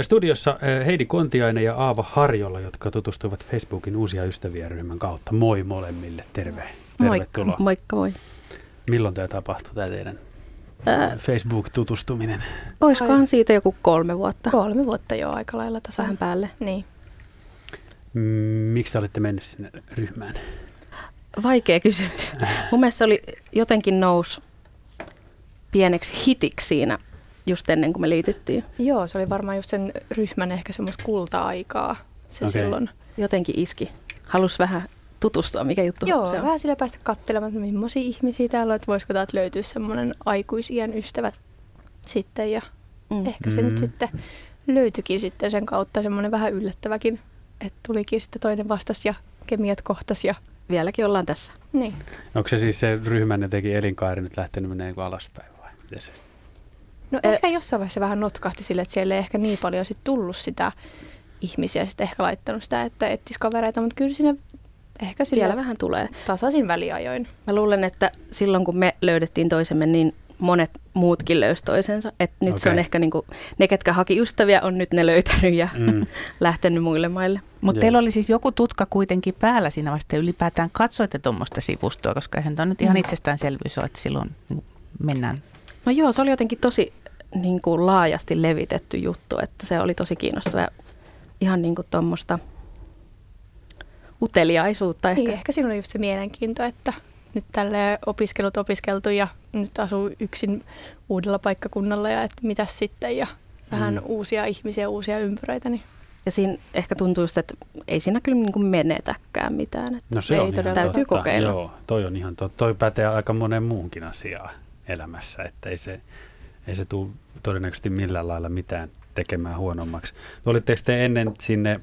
Studiossa Heidi Kontiainen ja Aava Harjola, jotka tutustuivat Facebookin uusia ystäviä ryhmän kautta. Moi molemmille, terve. Tervetuloa. Moikka, moikka moi. Milloin tämä tapahtui, tämä teidän Facebook-tutustuminen? Olisikohan siitä joku kolme vuotta? Kolme vuotta jo aika lailla tasan. Vähän päälle. Niin. Miksi te olette mennyt sinne ryhmään? Vaikea kysymys. Mun mielestä se oli jotenkin nous pieneksi hitiksi siinä just ennen kuin me liityttiin. Joo, se oli varmaan just sen ryhmän ehkä semmoista kulta-aikaa se okay. silloin. Jotenkin iski. Halus vähän tutustua, mikä juttu Joo, se on. vähän sillä päästä katselemaan, että millaisia ihmisiä täällä on, että voisiko täältä löytyä semmoinen aikuisien ystävä sitten. Ja mm. ehkä se mm. nyt sitten löytyikin sitten sen kautta semmoinen vähän yllättäväkin, että tulikin sitten toinen vastas ja kemiat kohtas ja Vieläkin ollaan tässä. Niin. Onko se siis se ryhmän teki elinkaari nyt lähtenyt menemään niin alaspäin vai miten se? No eh. ehkä jossain vaiheessa vähän notkahti sille, että siellä ei ehkä niin paljon sit tullut sitä ihmisiä, sitten ehkä laittanut sitä, että etsisi kavereita, mutta kyllä sinne ehkä sille Vielä vähän tulee. tasaisin väliajoin. Mä luulen, että silloin kun me löydettiin toisemme, niin monet muutkin löysi toisensa. Et nyt okay. se on ehkä niinku, ne, ketkä haki ystäviä, on nyt ne löytänyt ja mm. lähtenyt muille maille. Mutta teillä oli siis joku tutka kuitenkin päällä siinä vasta ylipäätään katsoitte tuommoista sivustoa, koska eihän tämä nyt ihan mm. itsestäänselvyys ole, että silloin mennään. No joo, se oli jotenkin tosi niin kuin laajasti levitetty juttu, että se oli tosi kiinnostava. Ihan niin kuin tuommoista uteliaisuutta ehkä. Niin, ehkä siinä oli just se mielenkiinto, että nyt tälle opiskelut opiskeltu ja nyt asuu yksin uudella paikkakunnalla ja että mitä sitten ja vähän mm. uusia ihmisiä, uusia ympyröitä. Niin. Ja siinä ehkä tuntuu just, että ei siinä kyllä niin kuin menetäkään mitään. Että no se ei on täytyy totta. kokeilla. Joo, toi on ihan totta. Toi pätee aika monen muunkin asiaan elämässä, että ei se, ei se tule todennäköisesti millään lailla mitään tekemään huonommaksi. Olitteko te ennen sinne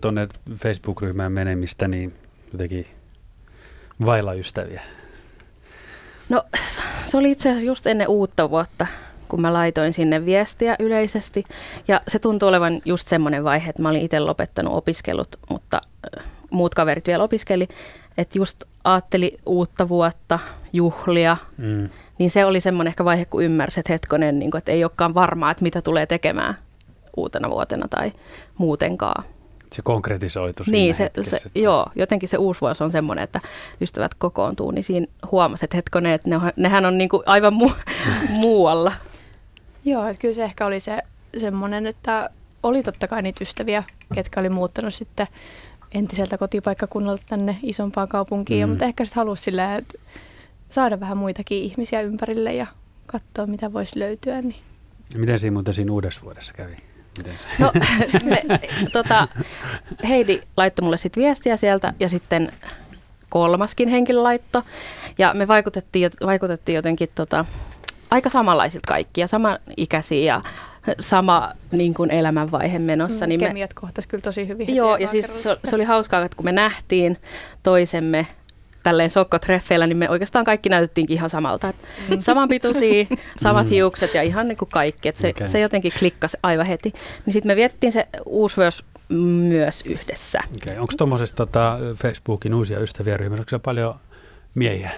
tuonne Facebook-ryhmään menemistä niin jotenkin vailla ystäviä? No se oli itse asiassa just ennen uutta vuotta, kun mä laitoin sinne viestiä yleisesti. Ja se tuntui olevan just semmoinen vaihe, että mä olin itse lopettanut opiskelut, mutta muut kaverit vielä opiskeli. Että just ajatteli uutta vuotta, juhlia, mm. Niin se oli semmoinen ehkä vaihe, kun ymmärsi, että hetkonen, niin kuin, että ei olekaan varmaa, että mitä tulee tekemään uutena vuotena tai muutenkaan. Se konkretisoitu siinä Niin, se, hetkessä, se, joo, jotenkin se uusi vuosi on semmoinen, että ystävät kokoontuu, niin siinä huomasi, että hetkonen, että ne on, nehän on niin kuin aivan mu- muualla. Joo, että kyllä se ehkä oli se semmoinen, että oli totta kai niitä ystäviä, ketkä oli muuttanut sitten entiseltä kotipaikkakunnalta tänne isompaan kaupunkiin, mm. mutta ehkä sitten halusi silleen, että saada vähän muitakin ihmisiä ympärille ja katsoa, mitä voisi löytyä. Niin. Miten siinä muuten siinä uudessa vuodessa kävi? Miten se? No, me, tota, Heidi laittoi mulle sitten viestiä sieltä ja sitten kolmaskin henkilö laitto. Ja me vaikutettiin, vaikutettiin jotenkin tota, aika samanlaisilta kaikki ja samanikäisiä ja sama niin kuin elämänvaihe menossa. Mm, niin kemiat me, kohtas kyllä tosi hyvin. Joo, ja siis se, se oli hauskaa, että kun me nähtiin toisemme tälleen sokkotreffeillä, niin me oikeastaan kaikki näytettiinkin ihan samalta. Mm. samanpituisia, samat mm. hiukset ja ihan niin kuin kaikki. Et se, okay. se jotenkin klikkasi aivan heti. Niin sitten me vietettiin se uusi vuosi myös yhdessä. Okay. Onko tuommoisessa tota, Facebookin uusia ystäviä ryhmässä, onko paljon miehiä?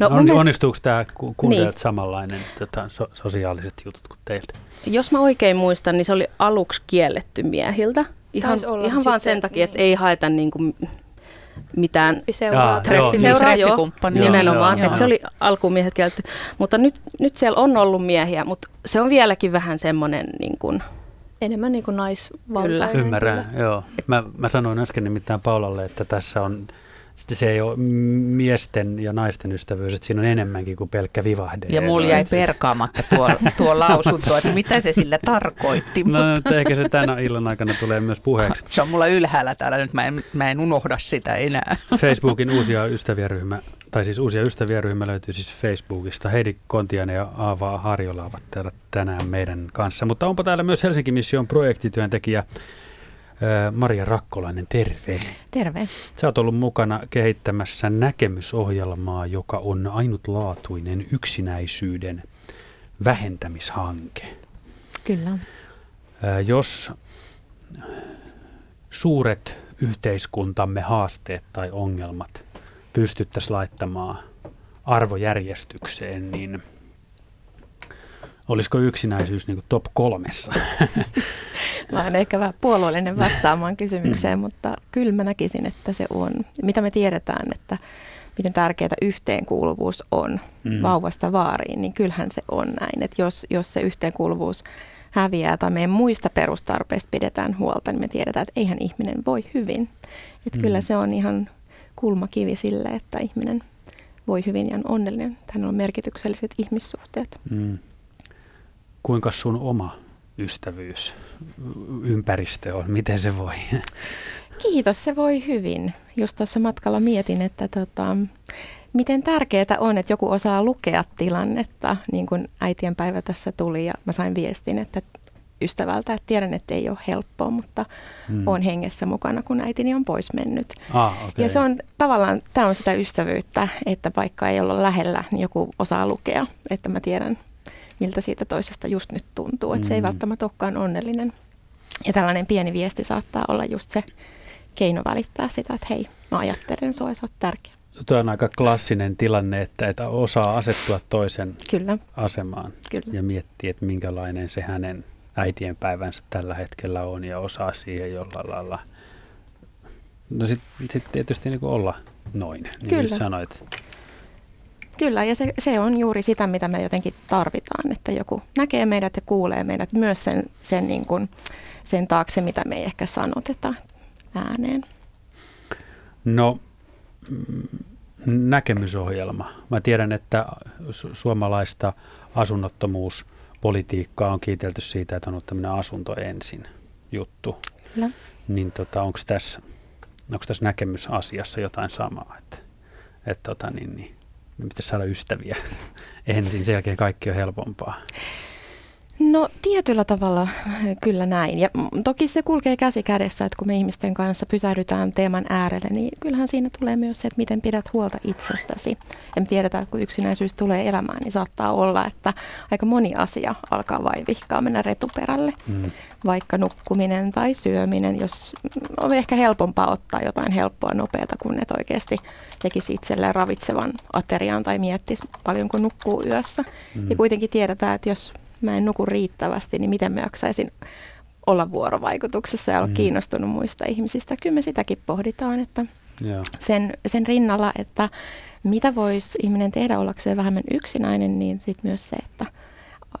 No, On, mielestä... Onnistuuko tämä kuuntelijat niin. samanlainen tota, so, sosiaaliset jutut kuin teiltä? Jos mä oikein muistan, niin se oli aluksi kielletty miehiltä. Ihan, olla, ihan vaan sen takia, että niin. ei haeta niin kuin mitään seuraa, treffiseuraa, joo, joo, nimenomaan. Joo, joo. se oli alkuun miehet kielletty. Mutta nyt, nyt siellä on ollut miehiä, mutta se on vieläkin vähän semmoinen niin kuin, Enemmän niin kuin naisvaltainen. Ymmärrän, kyllä. joo. Mä, mä sanoin äsken nimittäin Paulalle, että tässä on sitten se ei ole miesten ja naisten ystävyys, että siinä on enemmänkin kuin pelkkä vivahde. Ja mulla jäi perkaamatta tuo, tuo lausunto, että mitä se sillä tarkoitti. No, mutta ehkä se tänä illan aikana tulee myös puheeksi. Se on mulla ylhäällä täällä nyt, mä en, mä en unohda sitä enää. Facebookin uusia ystäviäryhmä, tai siis uusia ystäviäryhmä löytyy siis Facebookista. Heidi Kontianen ja Aava Harjola ovat täällä tänään meidän kanssa. Mutta onpa täällä myös Helsinki Mission projektityöntekijä Maria Rakkolainen, terve. Terve. Sä oot ollut mukana kehittämässä näkemysohjelmaa, joka on ainutlaatuinen yksinäisyyden vähentämishanke. Kyllä. Jos suuret yhteiskuntamme haasteet tai ongelmat pystyttäisiin laittamaan arvojärjestykseen, niin olisiko yksinäisyys niin top kolmessa? Mä olen ehkä vähän puolueellinen vastaamaan kysymykseen, mutta kyllä mä näkisin, että se on. Mitä me tiedetään, että miten tärkeää yhteenkuuluvuus on mm. vauvasta vaariin, niin kyllähän se on näin. Että jos, jos se yhteenkuuluvuus häviää tai meidän muista perustarpeista pidetään huolta, niin me tiedetään, että eihän ihminen voi hyvin. Että mm. kyllä se on ihan kulmakivi sille, että ihminen voi hyvin ja on onnellinen. Hänellä on merkitykselliset ihmissuhteet. Mm. Kuinka sun oma ystävyys, ympäristö on? Miten se voi? Kiitos, se voi hyvin. Just tuossa matkalla mietin, että tota, miten tärkeää on, että joku osaa lukea tilannetta, niin kuin äitien päivä tässä tuli ja mä sain viestin, että ystävältä, että tiedän, että ei ole helppoa, mutta hmm. olen hengessä mukana, kun äitini on pois mennyt. Ah, okay. Ja se on tavallaan, tämä on sitä ystävyyttä, että vaikka ei olla lähellä, niin joku osaa lukea, että mä tiedän, miltä siitä toisesta just nyt tuntuu, että se ei hmm. välttämättä olekaan onnellinen. Ja tällainen pieni viesti saattaa olla just se keino välittää sitä, että hei, mä ajattelen sua ja sä oot tärkeä. Tuo on aika klassinen tilanne, että, että osaa asettua toisen Kyllä. asemaan Kyllä. ja miettiä, että minkälainen se hänen äitien päivänsä tällä hetkellä on ja osaa siihen jollain lailla. No sitten sit tietysti niin olla noin, niin Kyllä. kuin sanoit. Kyllä, ja se, se on juuri sitä, mitä me jotenkin tarvitaan, että joku näkee meidät ja kuulee meidät myös sen, sen, niin kuin, sen taakse, mitä me ei ehkä sanoteta ääneen. No, näkemysohjelma. Mä tiedän, että su- suomalaista asunnottomuuspolitiikkaa on kiitelty siitä, että on ollut tämmöinen asunto ensin juttu. Kyllä. Niin tota, onko tässä, onko tässä näkemysasiassa jotain samaa, että, että tota, niin, niin, pitäisi saada ystäviä ensin, sen jälkeen kaikki on helpompaa? No tietyllä tavalla kyllä näin. Ja toki se kulkee käsi kädessä, että kun me ihmisten kanssa pysähdytään teeman äärelle, niin kyllähän siinä tulee myös se, että miten pidät huolta itsestäsi. Ja me tiedetään, että kun yksinäisyys tulee elämään, niin saattaa olla, että aika moni asia alkaa vaivihkaa mennä retuperälle. Mm. Vaikka nukkuminen tai syöminen, jos on ehkä helpompaa ottaa jotain helppoa nopeata, kun et oikeasti tekisi itselleen ravitsevan aterian tai miettisi paljon, kun nukkuu yössä. Mm. Ja kuitenkin tiedetään, että jos mä en nuku riittävästi, niin miten mä jaksaisin olla vuorovaikutuksessa ja olla mm. kiinnostunut muista ihmisistä. Kyllä me sitäkin pohditaan, että sen, sen rinnalla, että mitä voisi ihminen tehdä ollakseen vähemmän yksinäinen, niin sitten myös se, että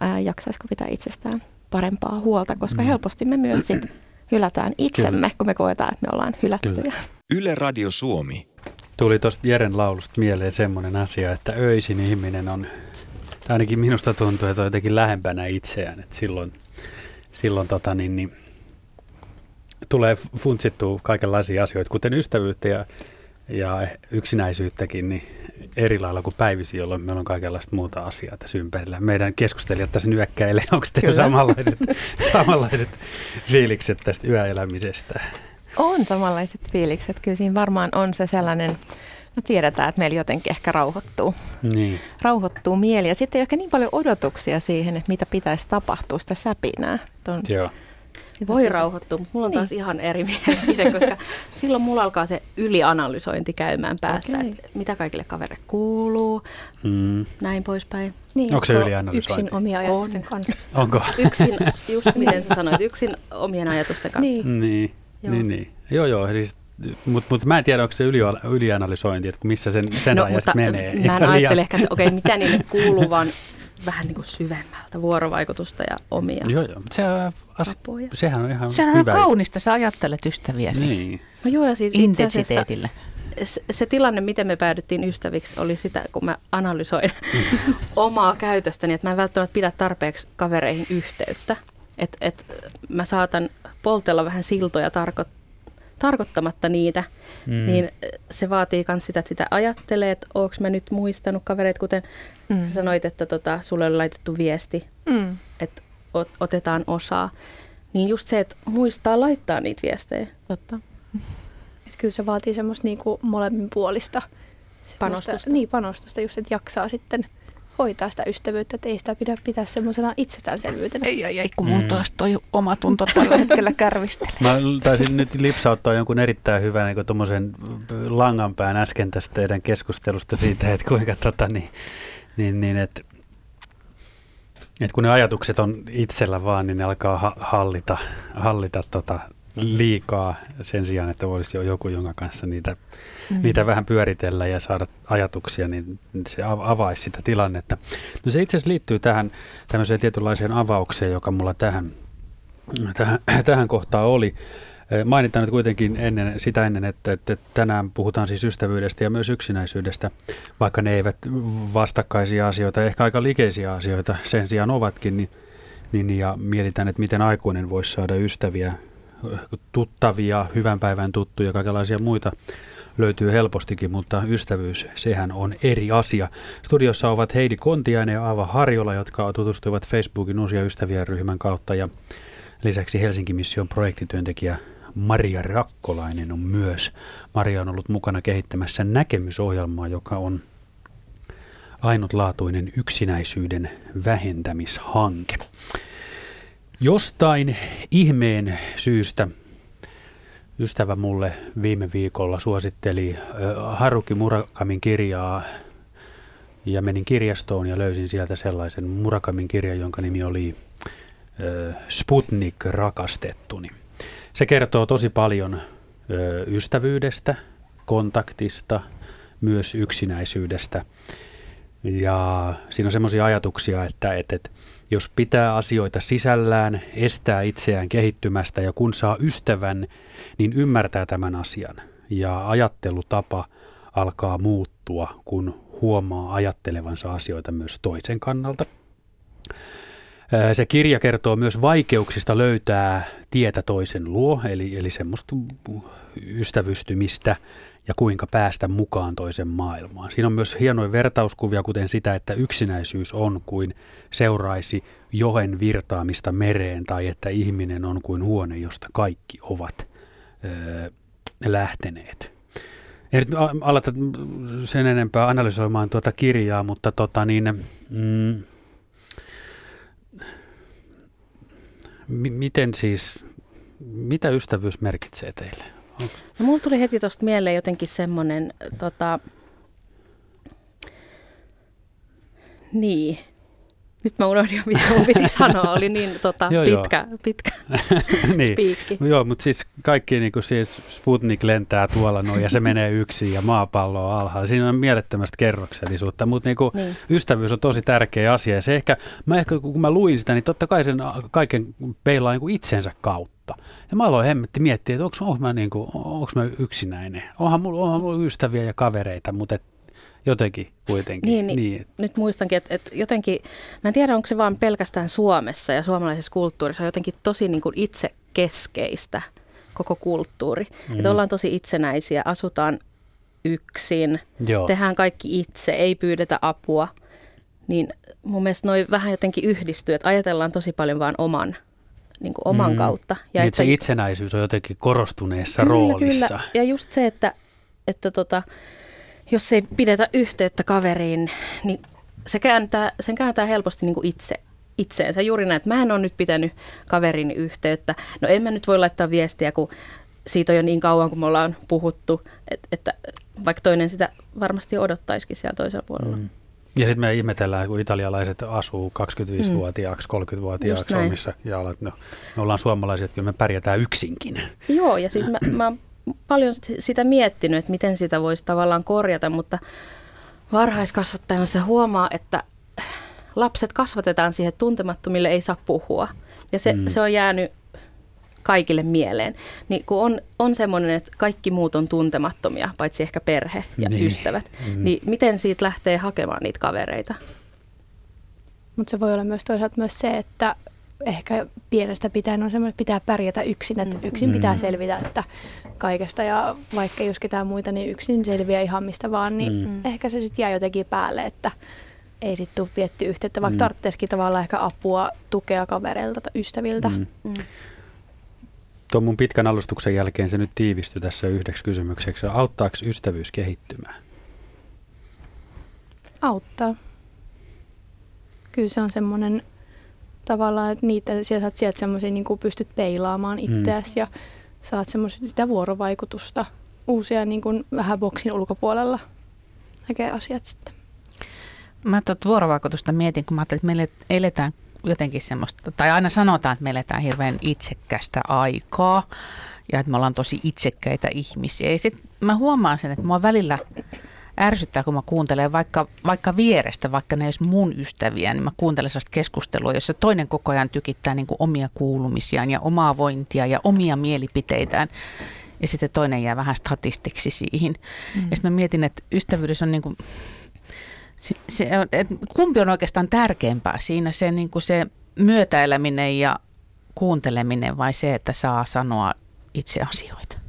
ää, jaksaisiko pitää itsestään parempaa huolta, koska mm. helposti me myös sit hylätään itsemme, Kyllä. kun me koetaan, että me ollaan hylättyjä. Kyllä. Yle Radio Suomi. Tuli tuosta Jeren laulusta mieleen semmoinen asia, että öisin ihminen on tai ainakin minusta tuntuu, että on jotenkin lähempänä itseään, että silloin, silloin tota, niin, niin, tulee funtsittua kaikenlaisia asioita, kuten ystävyyttä ja, ja yksinäisyyttäkin, niin eri lailla kuin päivisi, jolloin meillä on kaikenlaista muuta asiaa tässä ympärillä. Meidän keskustelijat tässä nyökkäilee, onko teillä samanlaiset, samanlaiset fiilikset tästä yöelämisestä? On samanlaiset fiilikset. Kyllä siinä varmaan on se sellainen no tiedetään, että meillä jotenkin ehkä rauhoittuu, niin. rauhoittuu mieli. Ja sitten ei ehkä niin paljon odotuksia siihen, että mitä pitäisi tapahtua sitä säpinää. Ton, Joo. Voi rauhoittua, mutta mulla on taas niin. ihan eri mielipide, koska silloin mulla alkaa se ylianalysointi käymään päässä, okay. että mitä kaikille kavereille kuuluu, mm. näin poispäin. Niin, Onko se ylianalysointi? Yksin omia ajatusten on. kanssa. Onko? Yksin, just miten sä sanoit, yksin omien ajatusten kanssa. Niin, niin, joo. niin. niin. Joo, joo. Siis mutta mut mä en tiedä, onko se yli, ylianalysointi, että missä sen, sen no, ajasta menee. Mä en ajattele ehkä, että okei, okay, mitä niille kuuluu, vaan vähän niin kuin syvemmältä vuorovaikutusta ja omia Joo, joo. Se, as, sehän on ihan Sehän hyvä. on kaunista, sä ajattelet ystäviäsi. Niin. No joo, ja siis Intensiteetillä. Se, se tilanne, miten me päädyttiin ystäviksi, oli sitä, kun mä analysoin omaa käytöstäni, että mä en välttämättä pidä tarpeeksi kavereihin yhteyttä. Että et mä saatan poltella vähän siltoja tarkoittaa tarkoittamatta niitä, mm. niin se vaatii myös sitä, että sitä ajattelee, että onko mä nyt muistanut kavereita, kuten mm. sanoit, että tota, sulle on laitettu viesti, mm. että ot, otetaan osaa. Niin just se, että muistaa laittaa niitä viestejä. Totta. Et kyllä se vaatii semmoista niinku molemmin puolista panostusta. Niin, panostusta just, että jaksaa sitten – hoitaa sitä ystävyyttä, että ei sitä pidä pitää semmoisena itsestäänselvyytenä. Ei, ei, ei, kun mulla mm. taas toi oma tunto tällä hetkellä kärvistelee. Mä taisin nyt lipsauttaa jonkun erittäin hyvän niin tuommoisen langanpään äsken tästä teidän keskustelusta siitä, että kuinka tota, niin, niin, niin että Et kun ne ajatukset on itsellä vaan, niin ne alkaa ha- hallita, hallita tota liikaa sen sijaan, että olisi jo joku, jonka kanssa niitä, mm. niitä vähän pyöritellä ja saada ajatuksia, niin se avaisi sitä tilannetta. No se itse asiassa liittyy tähän tämmöiseen tietynlaiseen avaukseen, joka mulla tähän, tähän, tähän kohtaan oli. Mainitaan nyt kuitenkin ennen, sitä ennen, että, että tänään puhutaan siis ystävyydestä ja myös yksinäisyydestä, vaikka ne eivät vastakkaisia asioita, ehkä aika likeisiä asioita sen sijaan ovatkin, niin, niin ja mietitään, että miten aikuinen voisi saada ystäviä, tuttavia, hyvän päivän tuttuja, kaikenlaisia muita löytyy helpostikin, mutta ystävyys, sehän on eri asia. Studiossa ovat Heidi Kontiainen ja Aava Harjola, jotka tutustuivat Facebookin uusia ystäviä ryhmän kautta ja lisäksi Helsinki Mission projektityöntekijä Maria Rakkolainen on myös. Maria on ollut mukana kehittämässä näkemysohjelmaa, joka on ainutlaatuinen yksinäisyyden vähentämishanke. Jostain ihmeen syystä ystävä mulle viime viikolla suositteli Haruki Murakamin kirjaa ja menin kirjastoon ja löysin sieltä sellaisen Murakamin kirjan, jonka nimi oli Sputnik rakastettuni. Se kertoo tosi paljon ystävyydestä, kontaktista, myös yksinäisyydestä. Ja siinä on semmoisia ajatuksia, että, että, että jos pitää asioita sisällään, estää itseään kehittymästä ja kun saa ystävän, niin ymmärtää tämän asian. Ja ajattelutapa alkaa muuttua, kun huomaa ajattelevansa asioita myös toisen kannalta. Se kirja kertoo myös vaikeuksista löytää tietä toisen luo, eli, eli semmoista ystävystymistä ja kuinka päästä mukaan toisen maailmaan. Siinä on myös hienoja vertauskuvia, kuten sitä, että yksinäisyys on kuin seuraisi johen virtaamista mereen, tai että ihminen on kuin huone, josta kaikki ovat öö, lähteneet. Ei nyt sen enempää analysoimaan tuota kirjaa, mutta tota niin, mm, M- miten siis, mitä ystävyys merkitsee teille? No, mulla tuli heti tuosta mieleen jotenkin semmoinen, tota, niin, nyt mä unohdin, mitä mun piti sanoa, oli niin tota, joo, pitkä, joo. pitkä niin. spiikki. Joo, mutta siis kaikki niin kuin siis Sputnik lentää tuolla noin ja se menee yksin ja maapallo on alhaalla. Siinä on mielettömästä kerroksellisuutta, mutta niin niin. ystävyys on tosi tärkeä asia. Ja se ehkä, mä ehkä kun mä luin sitä, niin totta kai sen kaiken peilaa niin kuin itsensä kautta. Ja mä aloin hemmetti miettiä, että onko mä, niin kuin, mä yksinäinen. Onhan mulla, onhan mulla ystäviä ja kavereita, mutta et jotenkin kuitenkin. Niin, niin, niin. nyt muistankin, että, että jotenkin, mä en tiedä onko se vaan pelkästään Suomessa ja suomalaisessa kulttuurissa on jotenkin tosi niin kuin itse keskeistä koko kulttuuri. Mm. Että ollaan tosi itsenäisiä, asutaan yksin, Joo. tehdään kaikki itse, ei pyydetä apua. Niin mun mielestä noi vähän jotenkin yhdistyy, että ajatellaan tosi paljon vaan oman niin kuin oman mm. kautta. Ja niin, että se itsenäisyys on jotenkin korostuneessa kyllä, roolissa. Kyllä. Ja just se, että, että tota, jos ei pidetä yhteyttä kaveriin, niin se kääntää, sen kääntää helposti niin kuin itse itseensä. Juuri näin, että mä en ole nyt pitänyt kaverini yhteyttä. No en mä nyt voi laittaa viestiä, kun siitä on jo niin kauan, kun me ollaan puhuttu, että, että vaikka toinen sitä varmasti odottaisikin siellä toisella puolella. Mm. Ja sitten me ihmetellään, kun italialaiset asuu 25-vuotiaaksi, 30-vuotiaaksi Suomessa, ja no, me ollaan suomalaisia, että me pärjätään yksinkin. Joo, ja siis mä, mä paljon sitä miettinyt, että miten sitä voisi tavallaan korjata, mutta varhaiskasvattajana sitä huomaa, että lapset kasvatetaan siihen tuntemattomille ei saa puhua. Ja se, mm. se on jäänyt kaikille mieleen. Niin kun on, on semmoinen, että kaikki muut on tuntemattomia, paitsi ehkä perhe ja niin. ystävät, mm. niin miten siitä lähtee hakemaan niitä kavereita? Mutta se voi olla myös toisaalta myös se, että ehkä pienestä pitäen on semmoinen, että pitää pärjätä yksin, että mm. yksin pitää mm. selvitä että kaikesta ja vaikka jos ketään muita, niin yksin selviää ihan mistä vaan, niin mm. ehkä se sitten jää jotenkin päälle, että ei sitten tule vietty yhteyttä, vaikka mm. tarvitsisikin tavallaan ehkä apua, tukea kavereilta tai ystäviltä. Mm. Mm. Tuon mun pitkän alustuksen jälkeen se nyt tiivistyi tässä yhdeksi kysymykseksi. Auttaako ystävyys kehittymään? Auttaa. Kyllä se on semmoinen tavallaan, että niitä, sieltä saat sieltä semmoisia, niin pystyt peilaamaan itseäsi mm. ja saat semmoista sitä vuorovaikutusta uusia niin kuin vähän boksin ulkopuolella näkee asiat sitten. Mä tuota vuorovaikutusta mietin, kun mä ajattelin, että me eletään jotenkin semmoista, tai aina sanotaan, että me eletään hirveän itsekkästä aikaa ja että me ollaan tosi itsekkäitä ihmisiä. Ja sitten mä huomaan sen, että mua välillä ärsyttää, kun mä kuuntelen vaikka, vaikka vierestä, vaikka ne olisi mun ystäviä, niin mä kuuntelen sellaista keskustelua, jossa toinen koko ajan tykittää niin kuin omia kuulumisiaan ja omaa vointia ja omia mielipiteitään. Ja sitten toinen jää vähän statistiksi siihen. Mm. Ja sitten mä mietin, että ystävyydessä on niin kuin, se, se, että kumpi on oikeastaan tärkeämpää siinä, se, niin kuin se myötäeläminen ja kuunteleminen vai se, että saa sanoa itse asioita?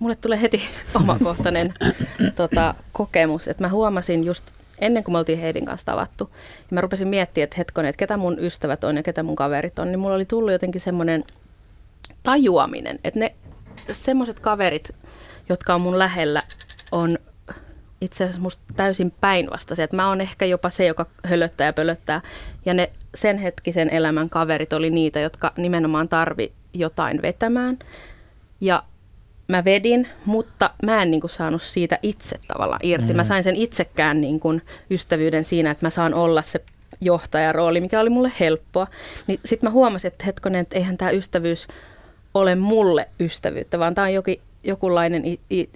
Mulle tulee heti omakohtainen tota, kokemus, että mä huomasin just ennen kuin me oltiin Heidin kanssa tavattu, ja mä rupesin miettimään, että hetkonen, että ketä mun ystävät on ja ketä mun kaverit on, niin mulla oli tullut jotenkin semmoinen tajuaminen, että ne semmoiset kaverit, jotka on mun lähellä, on itse asiassa musta täysin päinvastaisia. Että mä oon ehkä jopa se, joka hölöttää ja pölöttää. Ja ne sen hetkisen elämän kaverit oli niitä, jotka nimenomaan tarvi jotain vetämään. Ja mä vedin, mutta mä en niin kuin saanut siitä itse tavallaan irti. Mm. Mä sain sen itsekään niin kuin ystävyyden siinä, että mä saan olla se johtajarooli, mikä oli mulle helppoa. Niin sitten mä huomasin, että hetkonen, että eihän tämä ystävyys ole mulle ystävyyttä, vaan tämä on jokin, jokunlainen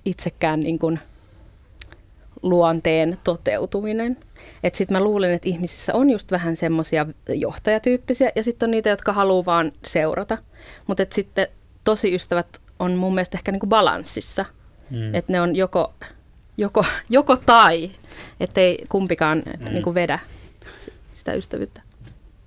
itsekään niin kuin luonteen toteutuminen. Että sitten mä luulen, että ihmisissä on just vähän semmoisia johtajatyyppisiä ja sitten on niitä, jotka haluaa vaan seurata. Mutta sitten tosi ystävät on mun mielestä ehkä niinku balanssissa. Mm. Että ne on joko, joko, joko tai, ettei kumpikaan mm. niinku vedä sitä ystävyyttä.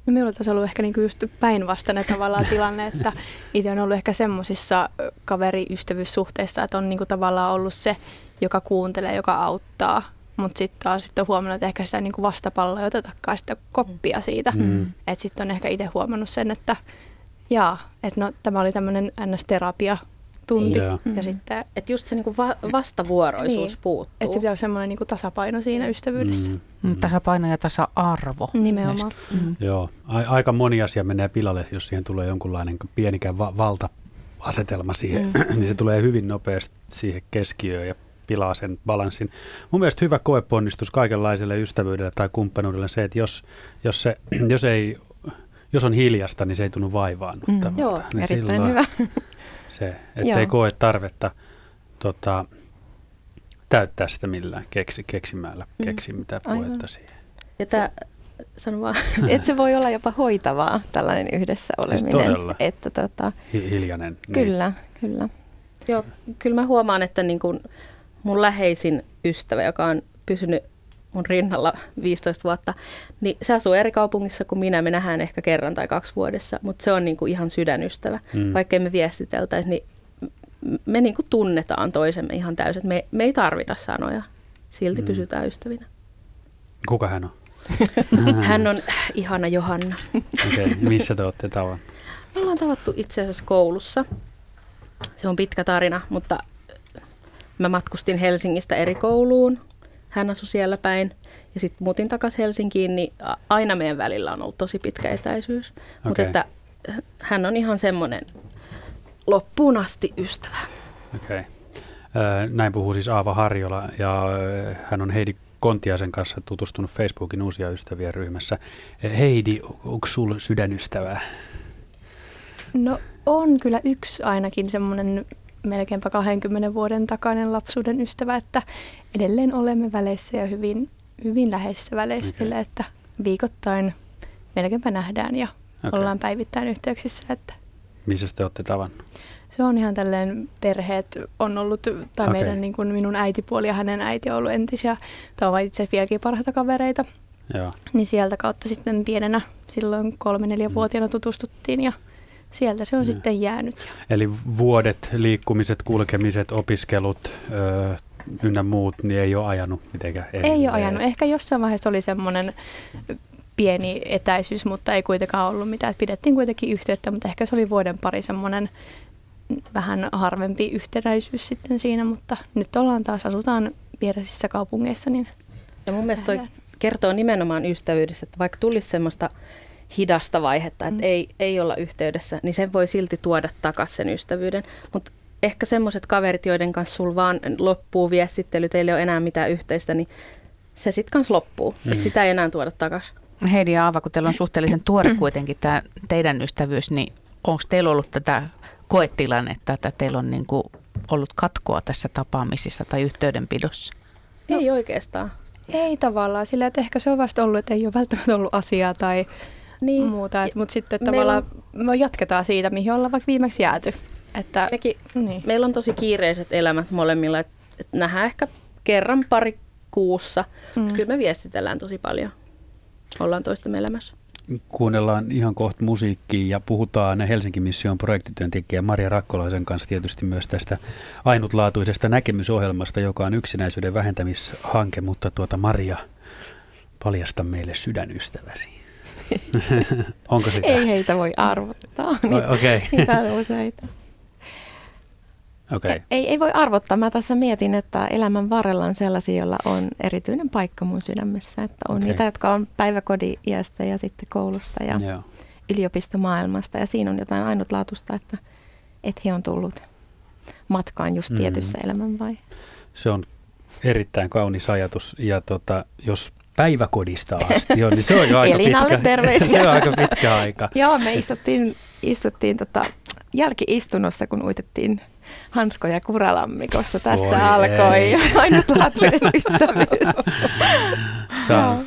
No minulla on ollut ehkä niinku just päinvastainen tavallaan tilanne, että itse on ollut ehkä semmoisissa kaveriystävyyssuhteissa, että on niinku tavallaan ollut se, joka kuuntelee, joka auttaa. Mutta sitten taas sit on huomannut, että ehkä sitä niinku vastapalloa ei otetakaan sitä koppia siitä. Mm. Että sitten on ehkä itse huomannut sen, että jaa, että no, tämä oli tämmöinen NS-terapia tunti. Yeah. Ja mm. sitten, että just se niinku va- vastavuoroisuus niin, puuttuu. Että se pitää olla semmoinen niinku tasapaino siinä ystävyydessä. Mm. Mm. Tasapaino ja tasa-arvo. Nimenomaan. Mm. Joo, A- aika moni asia menee pilalle, jos siihen tulee jonkunlainen pienikään va- valta-asetelma siihen, mm. niin se tulee hyvin nopeasti siihen keskiöön ja pilaa sen balanssin. Mun mielestä hyvä koeponnistus kaikenlaiselle ystävyydelle tai kumppanuudelle se, että jos, jos, se, jos, ei, jos on hiljasta, niin se ei tunnu vaivaannuttavalta. Mm, joo, niin erittäin hyvä. Se, ettei koe tarvetta tota, täyttää sitä millään keksi, keksimällä, mm. keksi mitä puhetta siihen. Ja tämä, sano vaan. että se voi olla jopa hoitavaa, tällainen yhdessä siis oleminen. Siis todella. Että, tota, Hi- hiljainen. Kyllä, niin. kyllä. Joo, kyllä mä huomaan, että niin kun mun läheisin ystävä, joka on pysynyt mun rinnalla 15 vuotta, niin se asuu eri kaupungissa kuin minä. Me nähdään ehkä kerran tai kaksi vuodessa, mutta se on niin kuin ihan sydänystävä. Mm. Vaikka me viestiteltäisi, niin me niin kuin tunnetaan toisemme ihan täysin. Me, me ei tarvita sanoja, silti mm. pysytään ystävinä. Kuka hän on? hän on ihana Johanna. okay. Missä te olette tavannut? Me ollaan tavattu itse asiassa koulussa. Se on pitkä tarina, mutta mä matkustin Helsingistä eri kouluun. Hän asui siellä päin. Ja sitten muutin takaisin Helsinkiin, niin aina meidän välillä on ollut tosi pitkä etäisyys. Okay. Mutta että hän on ihan semmoinen loppuun asti ystävä. Okei. Okay. Näin puhuu siis Aava Harjola ja hän on Heidi Kontiasen kanssa tutustunut Facebookin uusia ystäviä ryhmässä. Heidi, onko sinulla sydänystävää? No on kyllä yksi ainakin semmoinen melkeinpä 20 vuoden takainen lapsuuden ystävä, että edelleen olemme väleissä ja hyvin, hyvin läheisissä väleissä, okay. sille, että viikoittain melkeinpä nähdään ja okay. ollaan päivittäin yhteyksissä. Että Missä te olette tavannut? Se on ihan tälleen perheet on ollut, tai okay. meidän niin kuin minun äitipuoli ja hänen äiti on ollut entisiä, tai ovat itse vieläkin parhaita kavereita. Joo. Niin sieltä kautta sitten pienenä silloin kolme-neljä-vuotiaana tutustuttiin ja sieltä se on mm. sitten jäänyt. Eli vuodet, liikkumiset, kulkemiset, opiskelut ö, ynnä muut, niin ei ole ajanut mitenkään? Ei, ei ole ajanut. Ehkä jossain vaiheessa oli semmoinen pieni etäisyys, mutta ei kuitenkaan ollut mitään. Pidettiin kuitenkin yhteyttä, mutta ehkä se oli vuoden pari semmoinen vähän harvempi yhtenäisyys sitten siinä, mutta nyt ollaan taas, asutaan vieresissä kaupungeissa. Niin ja mun mielestä toi kertoo nimenomaan ystävyydestä, että vaikka tulisi semmoista hidasta vaihetta, että mm. ei, ei olla yhteydessä, niin sen voi silti tuoda takaisin sen ystävyyden. Mutta ehkä semmoiset kaverit, joiden kanssa sul vaan loppuu viestittely, teillä ei ole enää mitään yhteistä, niin se sitten kanssa loppuu. Mm. Että sitä ei enää tuoda takaisin. Heidi ja Aava, kun teillä on suhteellisen tuore kuitenkin tämä teidän ystävyys, niin onko teillä ollut tätä koetilannetta, että teillä on niin kuin ollut katkoa tässä tapaamisissa tai yhteydenpidossa? Ei oikeastaan. Ei tavallaan, sillä että ehkä se on vasta ollut, että ei ole välttämättä ollut asiaa tai niin. muuta, et, mutta sitten tavallaan me jatketaan siitä, mihin ollaan vaikka viimeksi jääty. Että, Mekin, niin. meillä on tosi kiireiset elämät molemmilla, että et nähdään ehkä kerran pari kuussa. Mm. Kyllä me viestitellään tosi paljon. Ollaan toistemme elämässä. Kuunnellaan ihan kohta musiikkia ja puhutaan Helsingin mission projektityöntekijä Maria Rakkolaisen kanssa tietysti myös tästä ainutlaatuisesta näkemysohjelmasta, joka on yksinäisyyden vähentämishanke, mutta tuota Maria, paljasta meille sydänystäväsi. Onko sitä? Ei heitä voi arvottaa. Niitä, Okei. niitä on useita. Okay. Ei, ei voi arvottaa. Mä tässä mietin, että elämän varrella on sellaisia, joilla on erityinen paikka mun sydämessä. Että on Okei. niitä, jotka on päiväkodi-iästä ja sitten koulusta ja Joo. yliopistomaailmasta. Ja siinä on jotain ainutlaatuista, että, että he on tullut matkaan just Mm. tietyssä elämänvaiheessa. Se on erittäin kaunis ajatus ja tota, jos päiväkodista asti on, niin se on jo aika pitkä, terveisiä. se on aika pitkä aika. Joo, me istuttiin, istuttiin tota jälkiistunnossa, kun uitettiin hanskoja kuralammikossa. Tästä Voi alkoi ei. ainutlaatuinen ystävyys.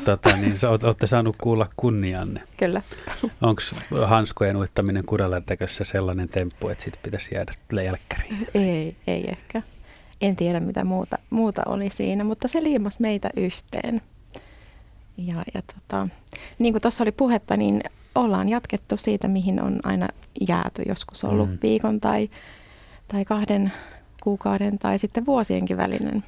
Tota, niin, sä oot- ootte saanut kuulla kunnianne. Kyllä. Onko hanskojen uittaminen kurallantekossa sellainen temppu, että sit pitäisi jäädä jälkkäriin? Ei, ei ehkä. En tiedä, mitä muuta, muuta oli siinä, mutta se liimasi meitä yhteen. Ja, ja tota, niin kuin tuossa oli puhetta, niin ollaan jatkettu siitä, mihin on aina jääty. Joskus on ollut Mm. mm. viikon tai, tai kahden kuukauden tai sitten vuosienkin välinen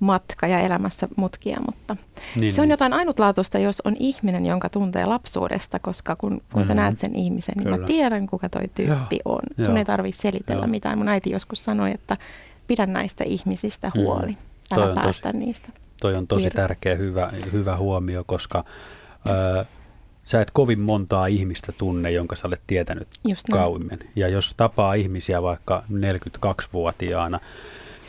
matka ja elämässä mutkia, mutta Niin, se on niin. jotain ainutlaatuista, jos on ihminen, jonka tuntee lapsuudesta, koska kun, kun mm-hmm. sä näet sen ihmisen, niin Kyllä. mä tiedän, kuka toi tyyppi on. Sun Joo. ei tarvitse selitellä Joo. mitään. Mun äiti joskus sanoi, että pidä näistä ihmisistä Mm. huoli. Toi Älä päästä niistä. Toi on tosi irti. tärkeä, hyvä, hyvä huomio, koska ö, sä et kovin montaa ihmistä tunne, jonka sä olet tietänyt Just näin. Ja jos tapaa ihmisiä vaikka 42-vuotiaana,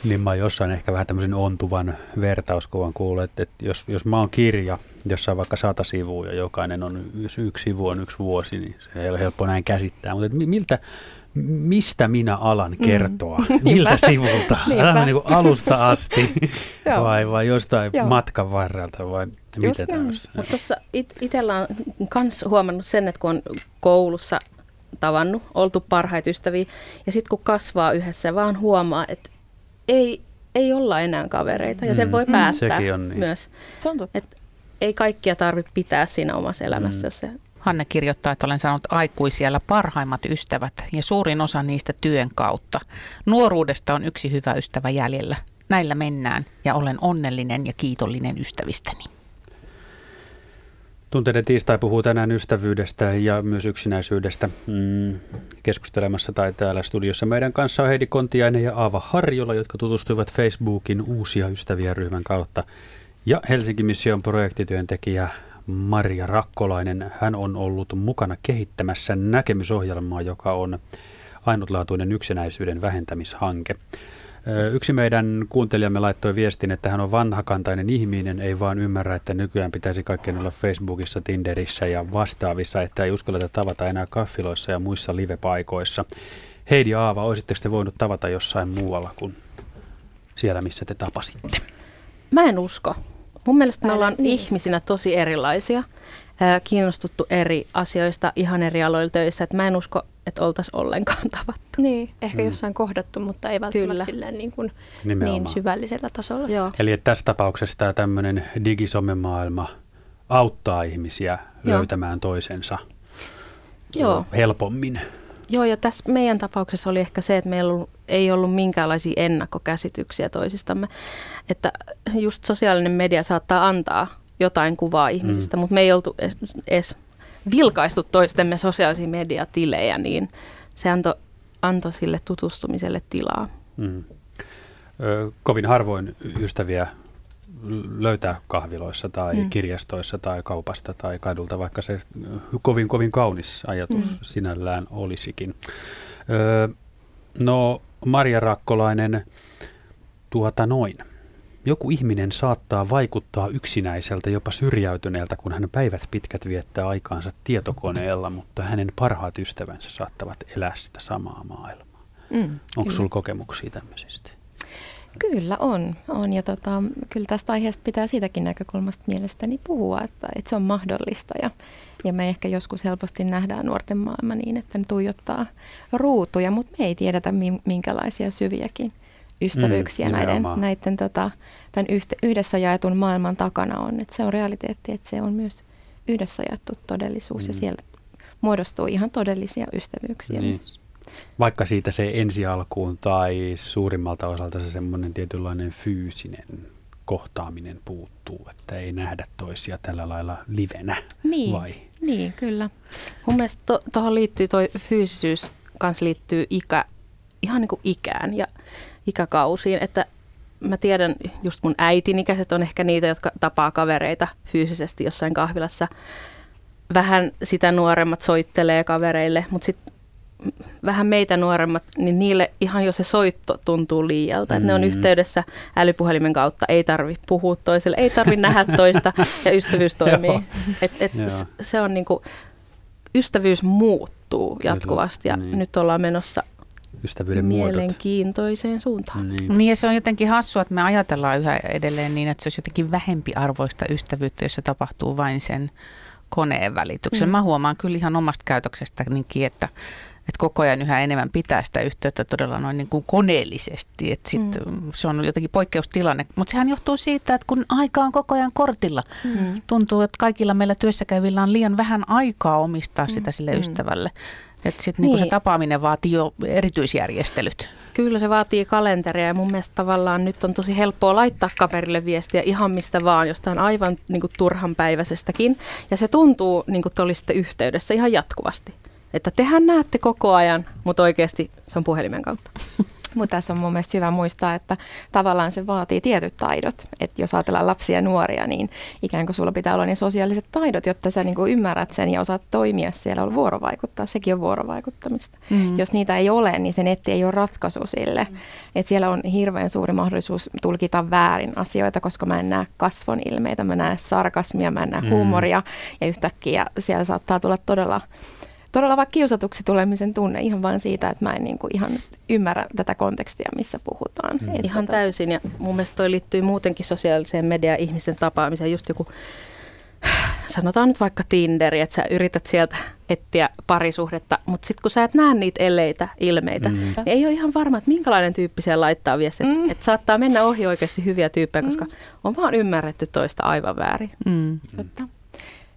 niin mä oon jossain ehkä vähän tämmöisen ontuvan vertauskuvan kuullut, että, että jos, jos mä oon kirja, jossa on vaikka sata sivua ja jokainen on, jos yksi sivu on yksi vuosi, niin se ei ole helppo näin käsittää. Mutta miltä, mistä minä alan kertoa? Mm. Miltä sivulta? Älä niin kuin alusta asti vai, vai jostain Joo. matkan varrelta vai mitä tämmöistä? Mutta tuossa it, itsellä on myös huomannut sen, että kun on koulussa tavannut, oltu parhaita ystäviä, ja sitten kun kasvaa yhdessä, vaan huomaa, että ei, ei olla enää kavereita, ja sen Mm. voi Mm. päättää Sekin on niin. myös. Se on totta. Et ei kaikkia tarvitse pitää siinä omassa elämässä, Mm. jos se Hanne kirjoittaa, että olen saanut aikuisiellä parhaimmat ystävät ja suurin osa niistä työn kautta. Nuoruudesta on yksi hyvä ystävä jäljellä. Näillä mennään ja olen onnellinen ja kiitollinen ystävistäni. Tunteiden tiistai puhuu tänään ystävyydestä ja myös yksinäisyydestä. Mm, keskustelemassa tai täällä studiossa meidän kanssa on Heidi Kontiainen ja Aava Harjola, jotka tutustuivat Facebookin uusia ystäviä ryhmän kautta. Ja Helsingin mission projektityöntekijä Maria Rakkolainen. Hän on ollut mukana kehittämässä näkemysohjelmaa, joka on ainutlaatuinen yksinäisyyden vähentämishanke. Yksi meidän kuuntelijamme laittoi viestin, että hän on vanhakantainen ihminen, ei vaan ymmärrä, että nykyään pitäisi kaikkien olla Facebookissa, Tinderissä ja vastaavissa, että ei uskalleta tavata enää kaffiloissa ja muissa livepaikoissa. Heidi Aava, olisitteko te voinut tavata jossain muualla kuin siellä, missä te tapasitte? Mä en usko. Mun mielestä me ollaan niin. ihmisinä tosi erilaisia, ää, kiinnostuttu eri asioista ihan eri aloilla töissä, että mä en usko, että oltaisiin ollenkaan tavattu. Niin, ehkä Mm. mm. jossain kohdattu, mutta ei välttämättä Kyllä. silleen niin, kuin, Nimenomaan. niin syvällisellä tasolla. Joo. Eli että tässä tapauksessa tämä tämmöinen digisomemaailma auttaa ihmisiä Joo. löytämään toisensa Joo. helpommin. Joo, ja tässä meidän tapauksessa oli ehkä se, että meillä ei ollut minkäänlaisia ennakkokäsityksiä toisistamme. Että just sosiaalinen media saattaa antaa jotain kuvaa ihmisistä, mm. mutta me ei oltu edes, vilkaistu toistemme sosiaalisia mediatilejä, niin se antoi anto sille tutustumiselle tilaa. Mm. Ö, kovin harvoin ystäviä löytää kahviloissa tai mm. Kirjastoissa tai kaupasta tai kadulta, vaikka se ö, kovin kovin kaunis ajatus mm. Sinällään olisikin. Ö, no Maria Rakkolainen, tuota noin. Joku ihminen saattaa vaikuttaa yksinäiseltä, jopa syrjäytyneeltä, kun hän päivät pitkät viettää aikaansa tietokoneella, mutta hänen parhaat ystävänsä saattavat elää sitä samaa maailmaa. Mm, Onko sinulla kokemuksia tämmöisistä? Kyllä on. on. Ja tota, kyllä tästä aiheesta pitää siitäkin näkökulmasta mielestäni puhua, että, että se on mahdollista. Ja, ja me ehkä joskus helposti nähdään nuorten maailma niin, että ne tuijottaa ruutuja, mutta me ei tiedetä minkälaisia syviäkin ystävyyksiä mm, näiden, näiden tota, tämän yhdessä jaetun maailman takana on. Että se on realiteetti, että se on myös yhdessä jaettu todellisuus mm. ja siellä muodostuu ihan todellisia ystävyyksiä niin. myös. Vaikka siitä se ensi alkuun tai suurimmalta osalta se semmoinen tietynlainen fyysinen kohtaaminen puuttuu, että ei nähdä toisia tällä lailla livenä, niin, vai? Niin, kyllä. Mun mielestä tuohon to, liittyy toi fyysisyys, kanssa liittyy ikä, ihan niin kuin ikään ja ikäkausiin, että mä tiedän, just mun äitin ikäiset on ehkä niitä, jotka tapaa kavereita fyysisesti jossain kahvilassa. Vähän sitä nuoremmat soittelee kavereille, mutta sitten vähän meitä nuoremmat, niin niille ihan jo se soitto tuntuu liialta. Mm. Että ne on mm. yhteydessä älypuhelimen kautta, ei tarvi puhua toiselle, ei tarvi nähdä toista ja ystävyys toimii. et, et se on niinku, ystävyys muuttuu jatkuvasti ja niin. nyt ollaan menossa ystävyyden mielenkiintoiseen muodot. suuntaan. Niin. niin ja se on jotenkin hassua, että me ajatellaan yhä edelleen niin, että se olisi jotenkin vähempi arvoista ystävyyttä, jos se tapahtuu vain sen koneen välityksen. Mm. Mä huomaan kyllä ihan omasta käytöksestänikin, että että koko ajan yhä enemmän pitää sitä yhteyttä todella noin niin kuin koneellisesti. Että sit mm. Se on jotenkin poikkeustilanne. Mutta sehän johtuu siitä, että kun aika on koko ajan kortilla, mm. tuntuu, että kaikilla meillä työssäkäyvillä on liian vähän aikaa omistaa mm. sitä sille mm. ystävälle. Että sitten niin. niin se tapaaminen vaatii jo erityisjärjestelyt. Kyllä se vaatii kalenteria ja mun mielestä tavallaan nyt on tosi helppoa laittaa kaverille viestiä ihan mistä vaan, jostain aivan niin kuin turhanpäiväisestäkin. Ja se tuntuu niin kuin olisitte yhteydessä ihan jatkuvasti. Että tehän näette koko ajan, mutta oikeasti se on puhelimen kautta. Mutta tässä on mun mielestä hyvä muistaa, että tavallaan se vaatii tietyt taidot. Että jos ajatellaan lapsia ja nuoria, niin ikään kuin sulla pitää olla ne sosiaaliset taidot, jotta sä niin ymmärrät sen ja osaat toimia siellä, vuorovaikuttaa. Sekin on vuorovaikuttamista. Mm. Jos niitä ei ole, niin se netti ei ole ratkaisu sille. Mm. Että siellä on hirveän suuri mahdollisuus tulkita väärin asioita, koska mä en näe kasvon ilmeitä, mä näen sarkasmia, mä en näe mm. huumoria. Ja yhtäkkiä siellä saattaa tulla todella todella vaikka kiusatuksi tulemisen tunne ihan vain siitä, että mä en niin kuin ihan ymmärrä tätä kontekstia, missä puhutaan. Mm. Ihan tota... täysin ja mun mielestä toi liittyy muutenkin sosiaaliseen mediaan ihmisten tapaamiseen, just joku sanotaan nyt vaikka Tinderi, että sä yrität sieltä etsiä parisuhdetta, mutta sitten kun sä et näe niitä eleitä, ilmeitä, mm. niin ei ole ihan varma, että minkälainen tyyppi siellä laittaa viestiä. Mm. Että saattaa mennä ohi oikeasti hyviä tyyppejä, koska mm. on vaan ymmärretty toista aivan väärin. Mm. Totta.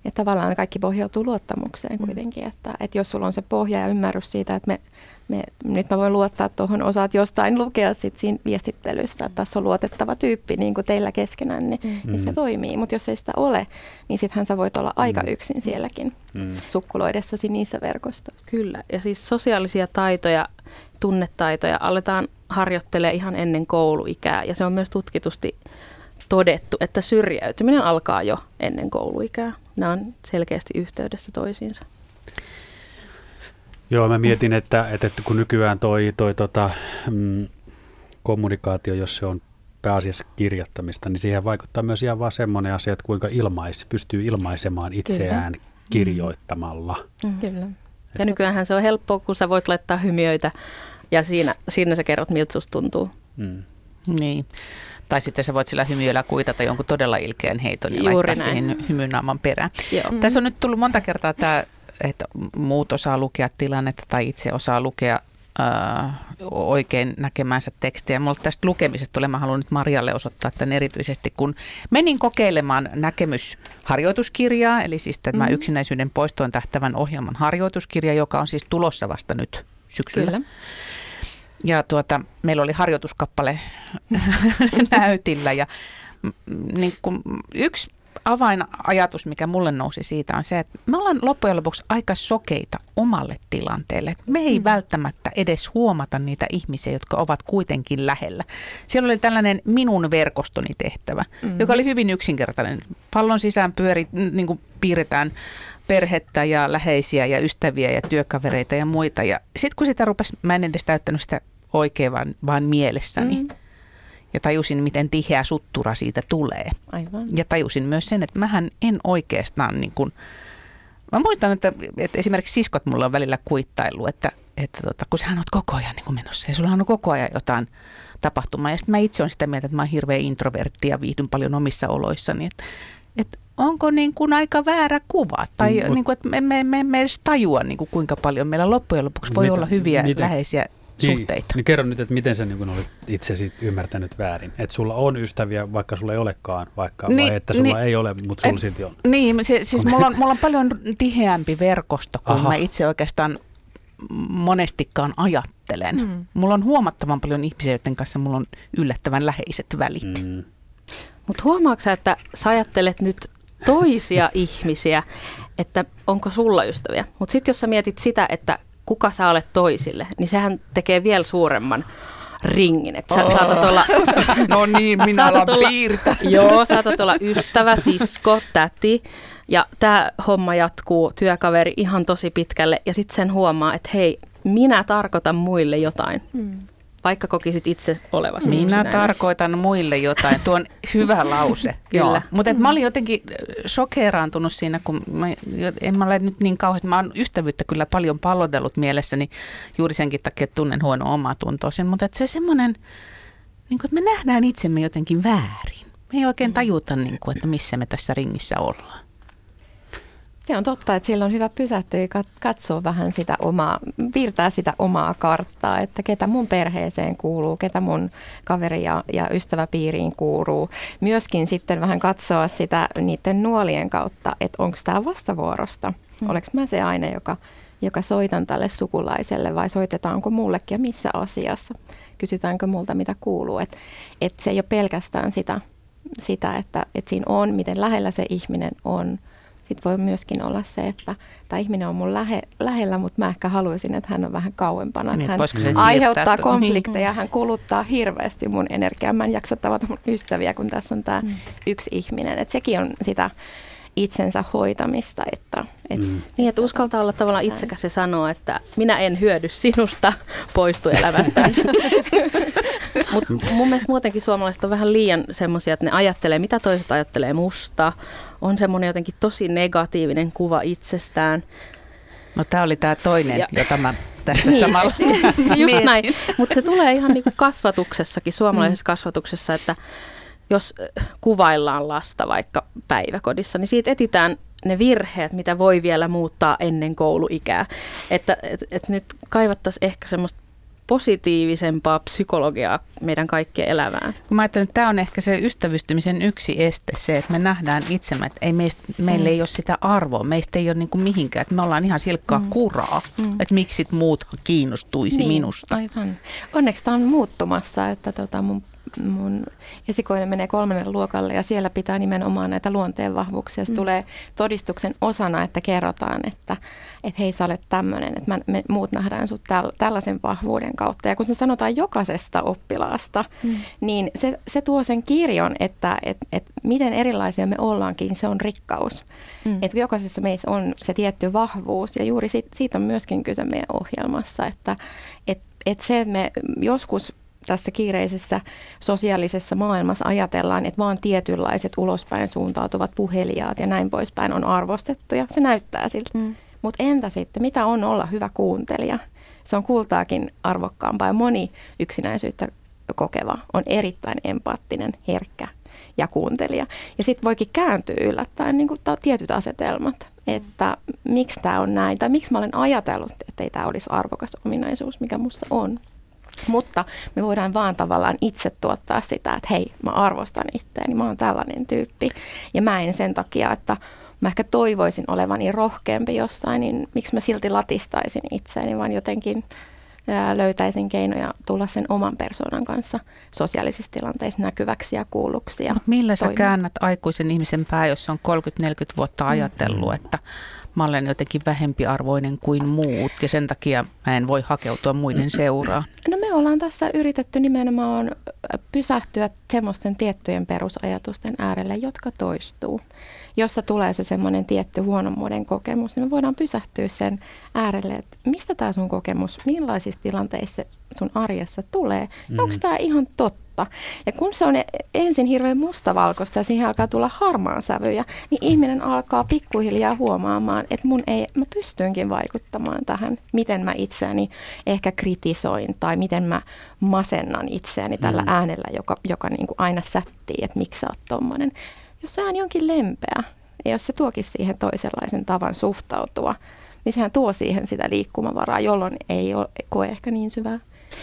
Ja tavallaan kaikki pohjautuu luottamukseen mm. kuitenkin, että, että jos sulla on se pohja ja ymmärrys siitä, että me, me, nyt mä voin luottaa tuohon, osaat jostain lukea sit siinä viestittelystä, että tässä on luotettava tyyppi niin kuin teillä keskenään, niin, mm. niin se toimii. Mutta jos ei sitä ole, niin sittenhän sä voit olla aika mm. yksin sielläkin mm. sukkuloidessasi niissä verkostoissa. Kyllä, ja siis sosiaalisia taitoja, tunnetaitoja aletaan harjoittelemaan ihan ennen kouluikää, ja se on myös tutkitusti todettu, että syrjäytyminen alkaa jo ennen kouluikää. Nämä on selkeästi yhteydessä toisiinsa. Joo, mä mietin, että, että kun nykyään toi, toi tota, mm, kommunikaatio, jos se on pääasiassa kirjoittamista, niin siihen vaikuttaa myös ihan vaan semmoinen asia, että kuinka ilmais, pystyy ilmaisemaan itseään Kyllä. kirjoittamalla. Mm. Kyllä. Ja nykyään se on helppoa, kun sä voit laittaa hymiöitä ja siinä, siinä sä kerrot, miltä susta tuntuu. Mm. Niin. Tai sitten sä voit sillä hymyillä kuitata jonkun todella ilkeän heiton ja Juuri laittaa näin. siihen hymynaaman perään. Joo. Tässä on nyt tullut monta kertaa tämä, että muut osaa lukea tilannetta tai itse osaa lukea äh, oikein näkemänsä tekstiä. Mulla tästä lukemisesta tulee, mä haluan nyt Marjalle osoittaa tämän erityisesti, kun menin kokeilemaan näkemysharjoituskirjaa, eli siis tämä mm-hmm. yksinäisyyden poistoon tähtävän ohjelman harjoituskirja, joka on siis tulossa vasta nyt syksyllä. Kyllä. Ja tuota, meillä oli harjoituskappale näytillä ja niin kuin yksi avainajatus, mikä mulle nousi siitä, on se, että me ollaan loppujen lopuksi aika sokeita omalle tilanteelle. Me ei mm. välttämättä edes huomata niitä ihmisiä, jotka ovat kuitenkin lähellä. Siellä oli tällainen minun verkostoni tehtävä, mm. joka oli hyvin yksinkertainen. Pallon sisään pyöri, niin kuin piirretään perhettä ja läheisiä ja ystäviä ja työkavereita ja muita. Ja sitten kun sitä rupesi, mä en edes täyttänyt sitä oikein vaan, vaan mielessäni. Mm. Ja tajusin, miten tiheä suttura siitä tulee. Aivan. Ja tajusin myös sen, että mähän en oikeastaan niin kuin, Mä muistan, että, että esimerkiksi siskot mulla on välillä kuittailu, että, että tota, kun sä oot koko ajan niin kuin menossa ja sulla on koko ajan jotain tapahtumaa. Ja sitten mä itse olen sitä mieltä, että mä oon hirveä introvertti ja viihdyn paljon omissa oloissani. Että, että onko niin kuin aika väärä kuva? Tai mm, niin kuin, että me, me, me emme edes tajua, niin kuin kuinka paljon meillä loppujen lopuksi voi mitä, olla hyviä miten, läheisiä niin, suhteita. Niin kerro nyt, että miten sä niin olit itsesi ymmärtänyt väärin. Että sulla on ystäviä, vaikka sulla ei olekaan, vaikka, niin, vai että sulla niin, ei ole, mutta sulla silti on. Niin, se, siis mulla on, mulla on paljon tiheämpi verkosto kuin Aha. mä itse oikeastaan monestikaan ajattelen. Mm. Mulla on huomattavan paljon ihmisiä, joiden kanssa mulla on yllättävän läheiset välit. Mm. Mutta huomaatko että sä ajattelet nyt toisia ihmisiä, että onko sulla ystäviä. Mutta sitten jos sä mietit sitä, että kuka sä olet toisille, niin sehän tekee vielä suuremman ringin. Että sä oh. saatat olla... no niin, minä alan olla, piirtää. Joo, saatat olla ystävä, sisko, täti. Ja tämä homma jatkuu, työkaveri ihan tosi pitkälle. Ja sitten sen huomaa, että hei, minä tarkoitan muille jotain. Hmm vaikka kokisit itse olevasi. Minä tarkoitan muille jotain. Tuo on hyvä lause. Kyllä. Mutta mä olin jotenkin shokeraantunut siinä, kun mä, en mä ole nyt niin kauheasti. Mä oon ystävyyttä kyllä paljon pallotellut mielessäni juuri senkin takia, että tunnen huono omaa tuntoisin. Mutta se semmoinen, niin että me nähdään itsemme jotenkin väärin. Me ei oikein tajuta, niin kuin, että missä me tässä ringissä ollaan. Se on totta, että silloin on hyvä pysähtyä ja katsoa vähän sitä omaa, piirtää sitä omaa karttaa, että ketä mun perheeseen kuuluu, ketä mun kaveri ja, ja ystäväpiiriin kuuluu. Myöskin sitten vähän katsoa sitä niiden nuolien kautta, että onko tämä vastavuorosta. Hmm. Oleks mä se aina, joka, joka soitan tälle sukulaiselle vai soitetaanko mullekin ja missä asiassa? Kysytäänkö multa mitä kuuluu? Että et se ei ole pelkästään sitä, sitä että et siinä on, miten lähellä se ihminen on – sitten voi myöskin olla se, että tämä ihminen on mun lähe, lähellä, mutta mä ehkä haluaisin, että hän on vähän kauempana. Niin, hän aiheuttaa siirtää, konflikteja, niin. hän kuluttaa hirveästi mun energiaa. Mä en jaksa tavata mun ystäviä, kun tässä on tämä mm. yksi ihminen. Et sekin on sitä itsensä hoitamista. Että, et, mm. Niin, että uskaltaa olla tavallaan itsekäs ja sanoa, että minä en hyödy sinusta, poistu elämästä. Mutta mun mielestä muutenkin suomalaiset on vähän liian semmoisia, että ne ajattelee, mitä toiset ajattelee musta. On semmoinen jotenkin tosi negatiivinen kuva itsestään. No tämä oli tämä toinen, ja, jota mä tässä niin, samalla Just näin, mutta se tulee ihan niin kuin kasvatuksessakin, suomalaisessa mm. kasvatuksessa, että jos kuvaillaan lasta vaikka päiväkodissa, niin siitä etitään ne virheet, mitä voi vielä muuttaa ennen kouluikää. Että et, et nyt kaivattaisiin ehkä semmoista positiivisempaa psykologiaa meidän kaikkien elämään. Kun mä ajattelen, että tämä on ehkä se ystävystymisen yksi este, se, että me nähdään itsemme, että ei meistä, meillä mm. ei ole sitä arvoa, meistä ei ole niin kuin mihinkään, että me ollaan ihan silkkaa mm. kuraa, mm. että miksi muut kiinnostuisi niin, minusta. Aivan. Onneksi tämä on muuttumassa, että tota mun mun esikoinen menee kolmannen luokalle ja siellä pitää nimenomaan näitä luonteen vahvuuksia. Se mm. tulee todistuksen osana, että kerrotaan, että, että hei sä olet tämmöinen, että me muut nähdään sut täl, tällaisen vahvuuden kautta. Ja kun se sanotaan jokaisesta oppilaasta, mm. niin se, se tuo sen kirjon, että et, et miten erilaisia me ollaankin, se on rikkaus. Mm. Että jokaisessa meissä on se tietty vahvuus ja juuri siitä, siitä on myöskin kyse meidän ohjelmassa, että et, et se, että me joskus tässä kiireisessä sosiaalisessa maailmassa ajatellaan, että vaan tietynlaiset ulospäin suuntautuvat puhelijaat ja näin poispäin on arvostettu ja se näyttää siltä. Mm. Mutta entä sitten, mitä on olla hyvä kuuntelija? Se on kultaakin arvokkaampaa ja moni yksinäisyyttä kokeva on erittäin empaattinen, herkkä ja kuuntelija. Ja sitten voikin kääntyä yllättäen niin kuin tietyt asetelmat, että miksi tämä on näin tai miksi mä olen ajatellut, että ei tämä olisi arvokas ominaisuus, mikä minussa on. Mutta me voidaan vaan tavallaan itse tuottaa sitä, että hei, mä arvostan itseäni, mä oon tällainen tyyppi. Ja mä en sen takia, että mä ehkä toivoisin olevani rohkeampi jossain, niin miksi mä silti latistaisin itseäni, vaan jotenkin löytäisin keinoja tulla sen oman persoonan kanssa sosiaalisissa tilanteissa näkyväksi ja kuulluksi. Ja millä sä käännät aikuisen ihmisen pää, jos on 30-40 vuotta ajatellut, mm. että mä olen jotenkin vähempiarvoinen kuin muut ja sen takia mä en voi hakeutua muiden seuraan? No me ollaan tässä yritetty nimenomaan pysähtyä semmoisten tiettyjen perusajatusten äärelle, jotka toistuu. Jossa tulee se semmoinen tietty huonommuuden kokemus, niin me voidaan pysähtyä sen äärelle, että mistä tämä sun kokemus, millaisissa tilanteissa sun arjessa tulee, mm. onko tämä ihan totta? Musta. Ja kun se on e- ensin hirveän mustavalkoista ja siihen alkaa tulla harmaan sävyjä, niin ihminen alkaa pikkuhiljaa huomaamaan, että mun ei, mä pystynkin vaikuttamaan tähän, miten mä itseäni ehkä kritisoin tai miten mä masennan itseäni tällä mm. äänellä, joka, joka niin kuin aina sättii, että miksi sä oot tommonen. Jos se ääni onkin lempeä, ja jos se tuokin siihen toisenlaisen tavan suhtautua, niin sehän tuo siihen sitä liikkumavaraa, jolloin ei ole, koe ehkä niin syvää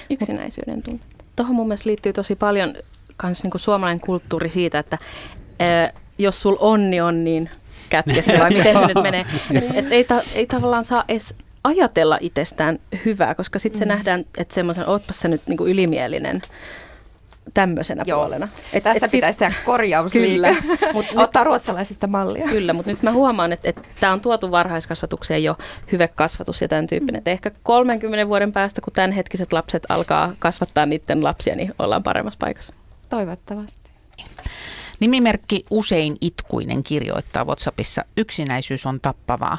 yksinäisyyden tunne. Tuohon mun mielestä liittyy tosi paljon kans niinku suomalainen kulttuuri siitä, että ää, jos sul onni on, niin kätkessä vai miten se nyt menee. Et ei, ta, ei tavallaan saa edes ajatella itsestään hyvää, koska sitten se mm. nähdään, että semmoisen, ootpas se nyt niinku ylimielinen tämmöisenä Joo. puolena. Et, Tässä et pitäisi tehdä korjausliike. Mut, Ottaa ruotsalaisista mallia. Kyllä, mutta nyt mä huomaan, että, että tämä on tuotu varhaiskasvatukseen jo hyvekasvatus ja tämän tyyppinen. Mm. ehkä 30 vuoden päästä, kun tämänhetkiset lapset alkaa kasvattaa niiden lapsia, niin ollaan paremmassa paikassa. Toivottavasti. Nimimerkki Usein itkuinen kirjoittaa WhatsAppissa, yksinäisyys on tappavaa.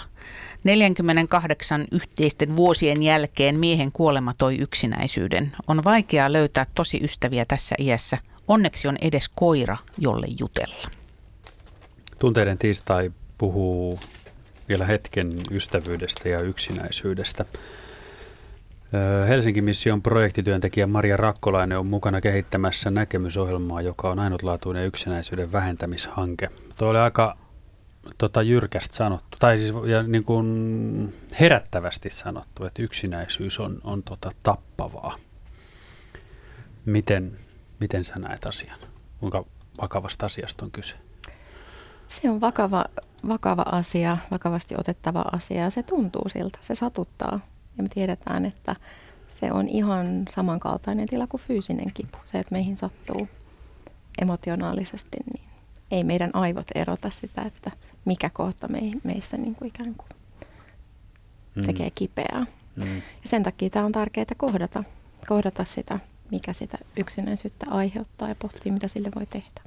48 yhteisten vuosien jälkeen miehen kuolema toi yksinäisyyden. On vaikea löytää tosi ystäviä tässä iässä. Onneksi on edes koira, jolle jutella. Tunteiden tiistai puhuu vielä hetken ystävyydestä ja yksinäisyydestä. Helsingin mission projektityöntekijä Maria Rakkolainen on mukana kehittämässä näkemysohjelmaa, joka on ainutlaatuinen yksinäisyyden vähentämishanke. Tuo oli aika tota, jyrkästi sanottu, tai siis ja niin kuin herättävästi sanottu, että yksinäisyys on, on tota, tappavaa. Miten, miten sä näet asian? Kuinka vakavasta asiasta on kyse? Se on vakava, vakava asia, vakavasti otettava asia ja se tuntuu siltä, se satuttaa. Ja me tiedetään, että se on ihan samankaltainen tila kuin fyysinen kipu. Se, että meihin sattuu emotionaalisesti, niin ei meidän aivot erota sitä, että mikä kohta me, meissä niin kuin ikään kuin mm. tekee kipeää. Mm. Ja sen takia tämä on tärkeää kohdata, kohdata sitä, mikä sitä yksinäisyyttä aiheuttaa ja pohtia, mitä sille voi tehdä.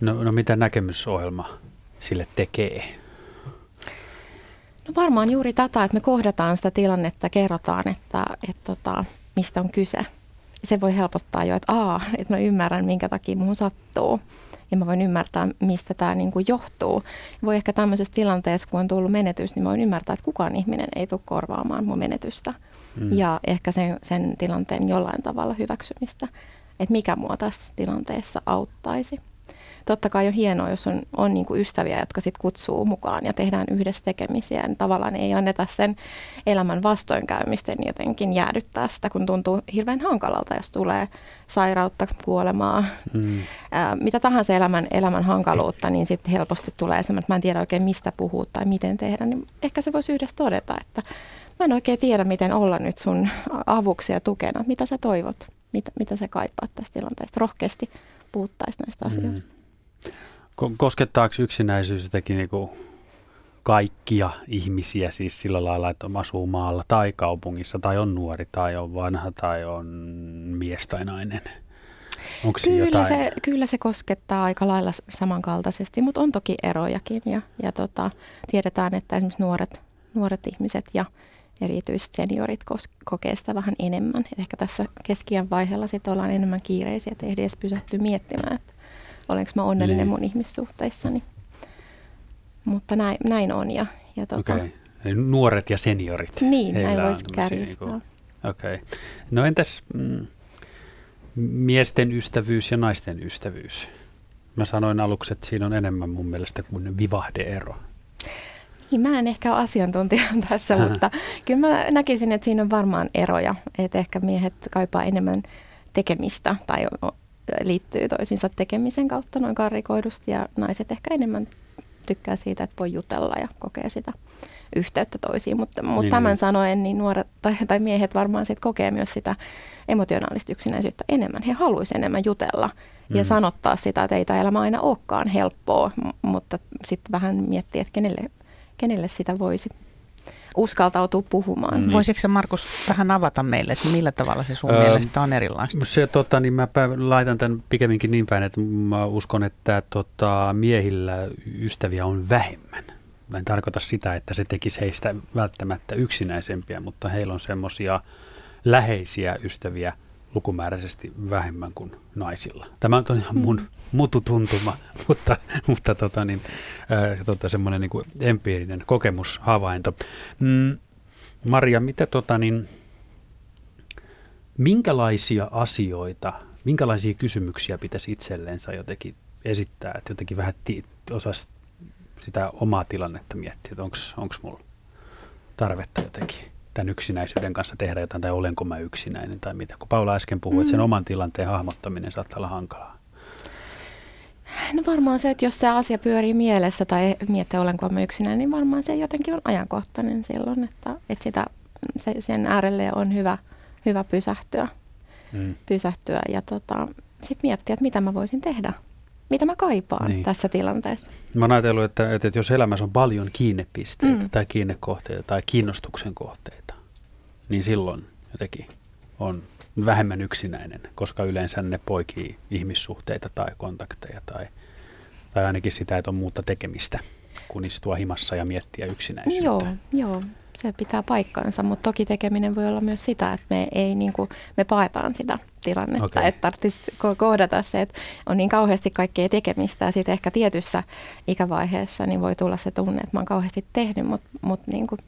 No, no mitä näkemysohjelma sille tekee? No varmaan juuri tätä, että me kohdataan sitä tilannetta, kerrotaan, että, että tota, mistä on kyse. Se voi helpottaa jo, että aa, että mä ymmärrän, minkä takia muun sattuu. Ja mä voin ymmärtää, mistä tämä niin kuin johtuu. Voi ehkä tämmöisessä tilanteessa, kun on tullut menetys, niin mä voin ymmärtää, että kukaan ihminen ei tule korvaamaan mun menetystä. Mm. Ja ehkä sen, sen tilanteen jollain tavalla hyväksymistä. Että mikä mua tässä tilanteessa auttaisi totta kai on hienoa, jos on, on niin kuin ystäviä, jotka sit kutsuu mukaan ja tehdään yhdessä tekemisiä. Niin tavallaan ei anneta sen elämän vastoinkäymisten jotenkin jäädyttää sitä, kun tuntuu hirveän hankalalta, jos tulee sairautta, kuolemaa, mm. ää, mitä tahansa elämän, elämän hankaluutta, niin sitten helposti tulee semmoinen, että mä en tiedä oikein mistä puhua tai miten tehdä. Niin ehkä se voisi yhdessä todeta, että mä en oikein tiedä, miten olla nyt sun avuksi ja tukena. Mitä sä toivot? Mitä, mitä sä kaipaat tästä tilanteesta? Rohkeasti puhuttaisi näistä mm. Koskettaako yksinäisyys jotenkin niin kuin kaikkia ihmisiä siis sillä lailla, että asuu maalla tai kaupungissa tai on nuori tai on vanha tai on mies tai nainen? Onko kyllä, jotain? se, kyllä se koskettaa aika lailla samankaltaisesti, mutta on toki erojakin ja, ja tota, tiedetään, että esimerkiksi nuoret, nuoret ihmiset ja erityisesti seniorit kokee sitä vähän enemmän. Et ehkä tässä keskiän vaiheella sit ollaan enemmän kiireisiä, että ei edes pysähtyä miettimään, että olenko mä onnellinen niin. mun ihmissuhteissani. Mutta näin, näin on. Ja, ja tota, okay. Eli nuoret ja seniorit. Niin, näin voisi kärjistää. Niin Okei. Okay. No entäs mm, miesten ystävyys ja naisten ystävyys? Mä sanoin aluksi, että siinä on enemmän mun mielestä kuin vivahdeero. Niin, mä en ehkä ole asiantuntija tässä, mutta kyllä mä näkisin, että siinä on varmaan eroja. Että ehkä miehet kaipaa enemmän tekemistä tai liittyy toisiinsa tekemisen kautta noin karrikoidusti ja naiset ehkä enemmän tykkää siitä, että voi jutella ja kokee sitä yhteyttä toisiin. Mutta, mutta niin, tämän niin. sanoen, niin nuoret tai, tai miehet varmaan sit kokee myös sitä emotionaalista yksinäisyyttä enemmän. He haluaisivat enemmän jutella mm. ja sanottaa sitä, että ei tämä elämä aina olekaan helppoa, mutta sitten vähän miettiä, että kenelle, kenelle sitä voisi uskaltautuu puhumaan. Mm. Voisitko Markus vähän avata meille, että millä tavalla se sun öö, mielestä on erilaista? Se, tota, niin mä laitan tämän pikemminkin niin päin, että mä uskon, että tota, miehillä ystäviä on vähemmän. Mä en tarkoita sitä, että se tekisi heistä välttämättä yksinäisempiä, mutta heillä on semmoisia läheisiä ystäviä lukumääräisesti vähemmän kuin naisilla. Tämä on ihan mun mm. mututuntuma, mutta, mutta tota niin, äh, tota semmoinen niin kuin empiirinen kokemushavainto. Mm, Maria, mitä tota niin, minkälaisia asioita, minkälaisia kysymyksiä pitäisi itselleensä jotenkin esittää, että jotenkin vähän ti- osaisi sitä omaa tilannetta miettiä, että onko mulla tarvetta jotenkin tämän yksinäisyyden kanssa tehdä jotain, tai olenko mä yksinäinen, tai mitä. Kun Paula äsken puhui, mm. että sen mm. oman tilanteen hahmottaminen saattaa olla hankalaa. No varmaan se, että jos se asia pyörii mielessä tai miettii olenko mä yksinäinen, niin varmaan se jotenkin on ajankohtainen silloin, että, että sitä, se, sen äärelle on hyvä, hyvä pysähtyä, mm. pysähtyä ja tota, sitten miettiä, että mitä mä voisin tehdä mitä mä kaipaan niin. tässä tilanteessa. Mä oon ajatellut, että, että jos elämässä on paljon kiinnepisteitä mm. tai kiinnekohteita tai kiinnostuksen kohteita, niin silloin jotenkin on vähemmän yksinäinen, koska yleensä ne poikii ihmissuhteita tai kontakteja tai, tai ainakin sitä, että on muuta tekemistä kuin istua himassa ja miettiä yksinäisyyttä. Joo, joo se pitää paikkansa, mutta toki tekeminen voi olla myös sitä, että me, ei, niin kuin, me paetaan sitä tilannetta, okay. että tarvitsisi kohdata se, että on niin kauheasti kaikkea tekemistä ja sitten ehkä tietyssä ikävaiheessa niin voi tulla se tunne, että mä oon kauheasti tehnyt, mutta, mutta niin kuin,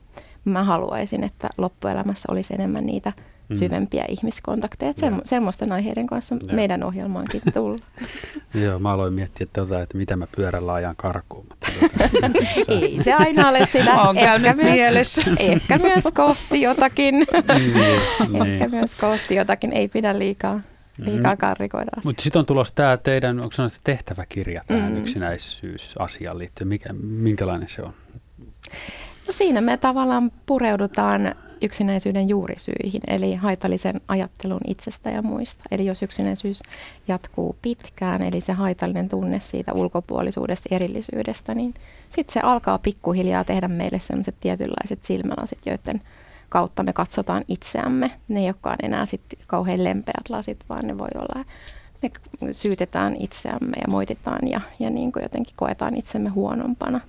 mä haluaisin, että loppuelämässä olisi enemmän niitä mm. syvempiä ihmiskontakteja. Että semmo, semmoisten aiheiden kanssa ja. meidän ohjelmaankin tullut. Joo, mä aloin miettiä, että, tota, että mitä mä pyörällä ajan karkuun. Mutta tuota, Ei se aina ole sitä. On ehkä myös, mielessä. Ehkä myös kohti jotakin. niin, ehkä myös kohti jotakin. Ei pidä liikaa liikaa mm. karrikoida Mutta sitten on tulossa tämä teidän, onko se tehtäväkirja tähän mm. yksinäisyysasiaan liittyen. Mikä, minkälainen se on? No siinä me tavallaan pureudutaan yksinäisyyden juurisyihin, eli haitallisen ajattelun itsestä ja muista. Eli jos yksinäisyys jatkuu pitkään, eli se haitallinen tunne siitä ulkopuolisuudesta, erillisyydestä, niin sitten se alkaa pikkuhiljaa tehdä meille sellaiset tietynlaiset silmälasit, joiden kautta me katsotaan itseämme. Ne ei olekaan enää sitten kauhean lempeät lasit, vaan ne voi olla, me syytetään itseämme ja moititaan ja, ja niin kuin jotenkin koetaan itsemme huonompana.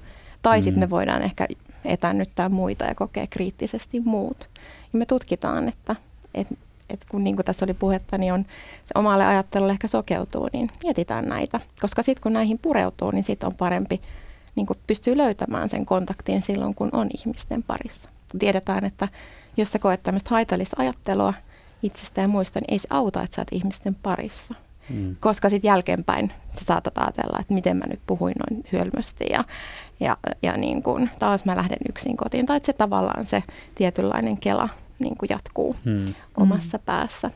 Tai mm. sitten me voidaan ehkä etännyttää muita ja kokea kriittisesti muut. Ja me tutkitaan, että, että, että kun niin kuin tässä oli puhetta, niin on se omalle ajattelulle ehkä sokeutuu, niin mietitään näitä. Koska sitten kun näihin pureutuu, niin sitten on parempi niin kuin pystyy löytämään sen kontaktin silloin, kun on ihmisten parissa. Kun tiedetään, että jos sä koet tämmöistä haitallista ajattelua itsestä ja muista, niin ei se auta, että sä oot ihmisten parissa. Mm. Koska sitten jälkeenpäin sä saatat ajatella, että miten mä nyt puhuin noin hölmösti ja, ja, ja niin kun, taas mä lähden yksin kotiin. Tai että se tavallaan se tietynlainen kela niin kuin jatkuu mm. omassa päässä.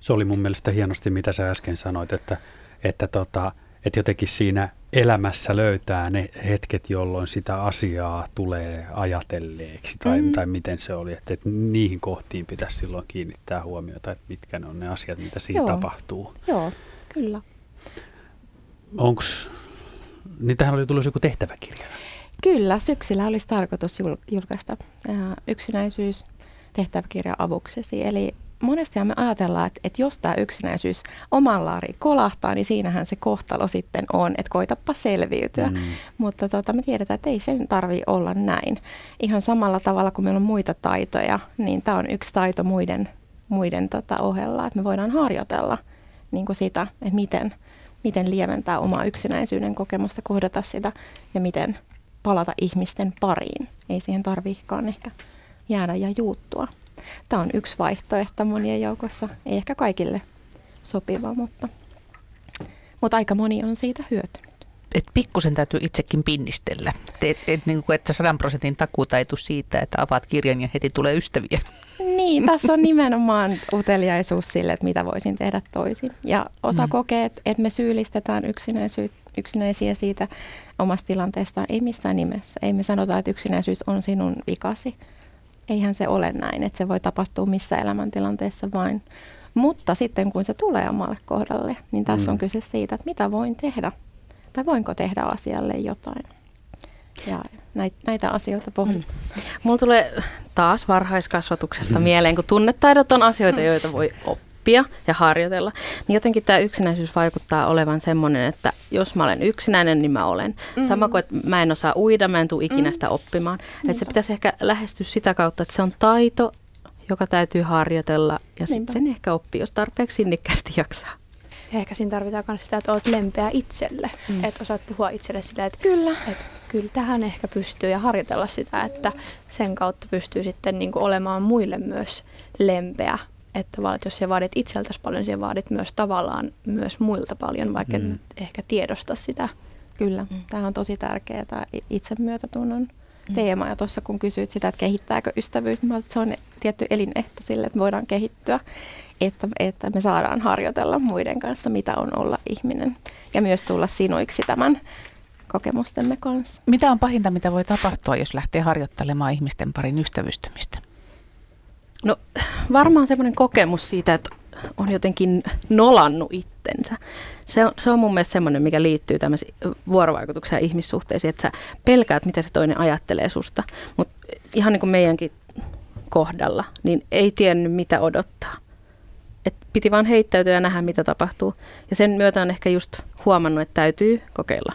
Se oli mun mielestä hienosti, mitä sä äsken sanoit, että, että, tota, että jotenkin siinä elämässä löytää ne hetket, jolloin sitä asiaa tulee ajatelleeksi, tai, mm. tai miten se oli, että, että niihin kohtiin pitäisi silloin kiinnittää huomiota, että mitkä ne on ne asiat, mitä siinä Joo. tapahtuu. Joo, kyllä. Onko, niin tähän oli tullut joku tehtäväkirja. Kyllä, syksyllä olisi tarkoitus julkaista yksinäisyys tehtäväkirja avuksesi. Eli monesti me ajatellaan, että, että jos tämä yksinäisyys oman laari kolahtaa, niin siinähän se kohtalo sitten on, että koitapa selviytyä. Mm. Mutta tota, me tiedetään, että ei sen tarvi olla näin. Ihan samalla tavalla kuin meillä on muita taitoja, niin tämä on yksi taito muiden, muiden tota ohella, että me voidaan harjoitella niin kuin sitä, että miten, miten lieventää omaa yksinäisyyden kokemusta, kohdata sitä ja miten palata ihmisten pariin. Ei siihen tarviikaan ehkä jäädä ja juuttua. Tämä on yksi vaihtoehto monien joukossa. Ei ehkä kaikille sopiva, mutta, mutta aika moni on siitä hyötynyt. Et pikkusen täytyy itsekin pinnistellä. Et, et, niin kuin, että sadan prosentin takuuta ei siitä, että avaat kirjan ja heti tulee ystäviä. Niin, tässä on nimenomaan uteliaisuus sille, että mitä voisin tehdä toisin. Ja osa mm. kokee, että me syyllistetään yksinäisiä siitä omasta tilanteesta. Ei missään nimessä. Ei me sanota, että yksinäisyys on sinun vikasi eihän se ole näin, että se voi tapahtua missä elämäntilanteessa vain. Mutta sitten kun se tulee omalle kohdalle, niin tässä mm. on kyse siitä, että mitä voin tehdä tai voinko tehdä asialle jotain. Ja näitä, näitä asioita pohditaan. Mm. Mulla tulee taas varhaiskasvatuksesta mm. mieleen, kun tunnetaidot on asioita, joita voi oppia ja harjoitella, niin jotenkin tämä yksinäisyys vaikuttaa olevan semmoinen, että jos mä olen yksinäinen, niin mä olen. Mm-hmm. Sama kuin, että mä en osaa uida, mä en tule ikinä mm-hmm. sitä oppimaan. Mm-hmm. Että se pitäisi ehkä lähestyä sitä kautta, että se on taito, joka täytyy harjoitella ja Niinpä. sitten sen ehkä oppii, jos tarpeeksi sinnikkäästi jaksaa. Ja ehkä siinä tarvitaan myös sitä, että olet lempeä itselle. Mm. Että osaat puhua itselle sillä, että, Kyllä. että kyllä tähän ehkä pystyy ja harjoitella sitä, että sen kautta pystyy sitten niin kuin olemaan muille myös lempeä. Että tavallaan, että jos sä vaadit itseltäsi paljon, sä vaadit myös tavallaan myös muilta paljon, vaikka Mm. et ehkä tiedosta sitä. Kyllä, Mm. tämä on tosi tärkeää, tämä itsemyötätunnon Mm. teema. Ja tuossa kun kysyit sitä, että kehittääkö ystävyys, niin mä että se on tietty elinehto sille, että voidaan kehittyä, että, että me saadaan harjoitella muiden kanssa, mitä on olla ihminen. Ja myös tulla sinuiksi tämän kokemustemme kanssa. Mitä on pahinta, mitä voi tapahtua, jos lähtee harjoittelemaan ihmisten parin ystävystymistä? No varmaan semmoinen kokemus siitä, että on jotenkin nolannut itsensä. Se on, se on mun mielestä semmoinen, mikä liittyy tämmöisiin vuorovaikutukseen ja ihmissuhteisiin, että sä pelkäät, mitä se toinen ajattelee susta. Mutta ihan niin kuin meidänkin kohdalla, niin ei tiennyt, mitä odottaa. Et piti vaan heittäytyä ja nähdä, mitä tapahtuu. Ja sen myötä on ehkä just huomannut, että täytyy kokeilla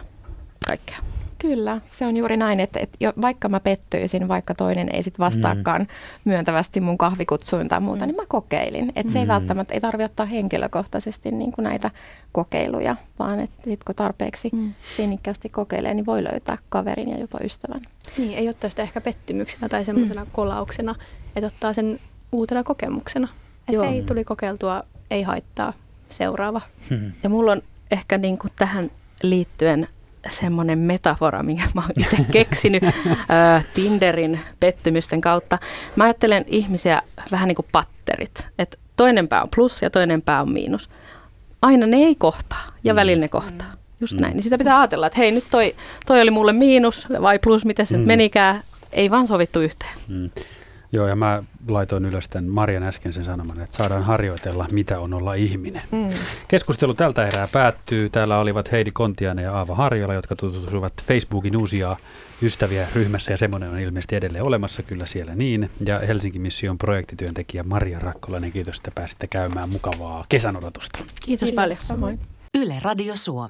kaikkea. Kyllä, se on juuri näin, että, että jo, vaikka mä pettyisin, vaikka toinen ei sit vastaakaan myöntävästi mun kahvikutsuun tai muuta, Mm. niin mä kokeilin. Että se ei Mm. välttämättä, ei tarvitse ottaa henkilökohtaisesti niin kuin näitä kokeiluja, vaan että sit kun tarpeeksi Mm. sinnikkäästi kokeilee, niin voi löytää kaverin ja jopa ystävän. Niin, ei ottaa sitä ehkä pettymyksenä tai semmoisena mm. kolauksena, että ottaa sen uutena kokemuksena. Että Joo. hei, tuli kokeiltua, ei haittaa, seuraava. Hmm. Ja mulla on ehkä niin kuin tähän liittyen semmoinen metafora, minkä mä oon itse keksinyt ö, Tinderin pettymysten kautta. Mä ajattelen ihmisiä vähän niin kuin patterit, että toinen pää on plus ja toinen pää on miinus. Aina ne ei kohtaa ja Mm. välillä ne kohtaa. Just Mm. näin. Niin sitä pitää ajatella, että hei nyt toi, toi oli mulle miinus vai plus, miten se mm. menikään. Ei vaan sovittu yhteen. Mm. Joo, ja mä laitoin ylös tämän Marian äsken sen sanoman, että saadaan harjoitella, mitä on olla ihminen. Mm. Keskustelu tältä erää päättyy. Täällä olivat Heidi Kontiainen ja Aava Harjola, jotka tutustuivat Facebookin uusia ystäviä ryhmässä, ja semmoinen on ilmeisesti edelleen olemassa kyllä siellä niin. Ja Helsinki Mission projektityöntekijä Maria Rakkolainen, kiitos, että pääsitte käymään mukavaa kesän odotusta. Kiitos, paljon. Samoin. Yle Radio Suomi.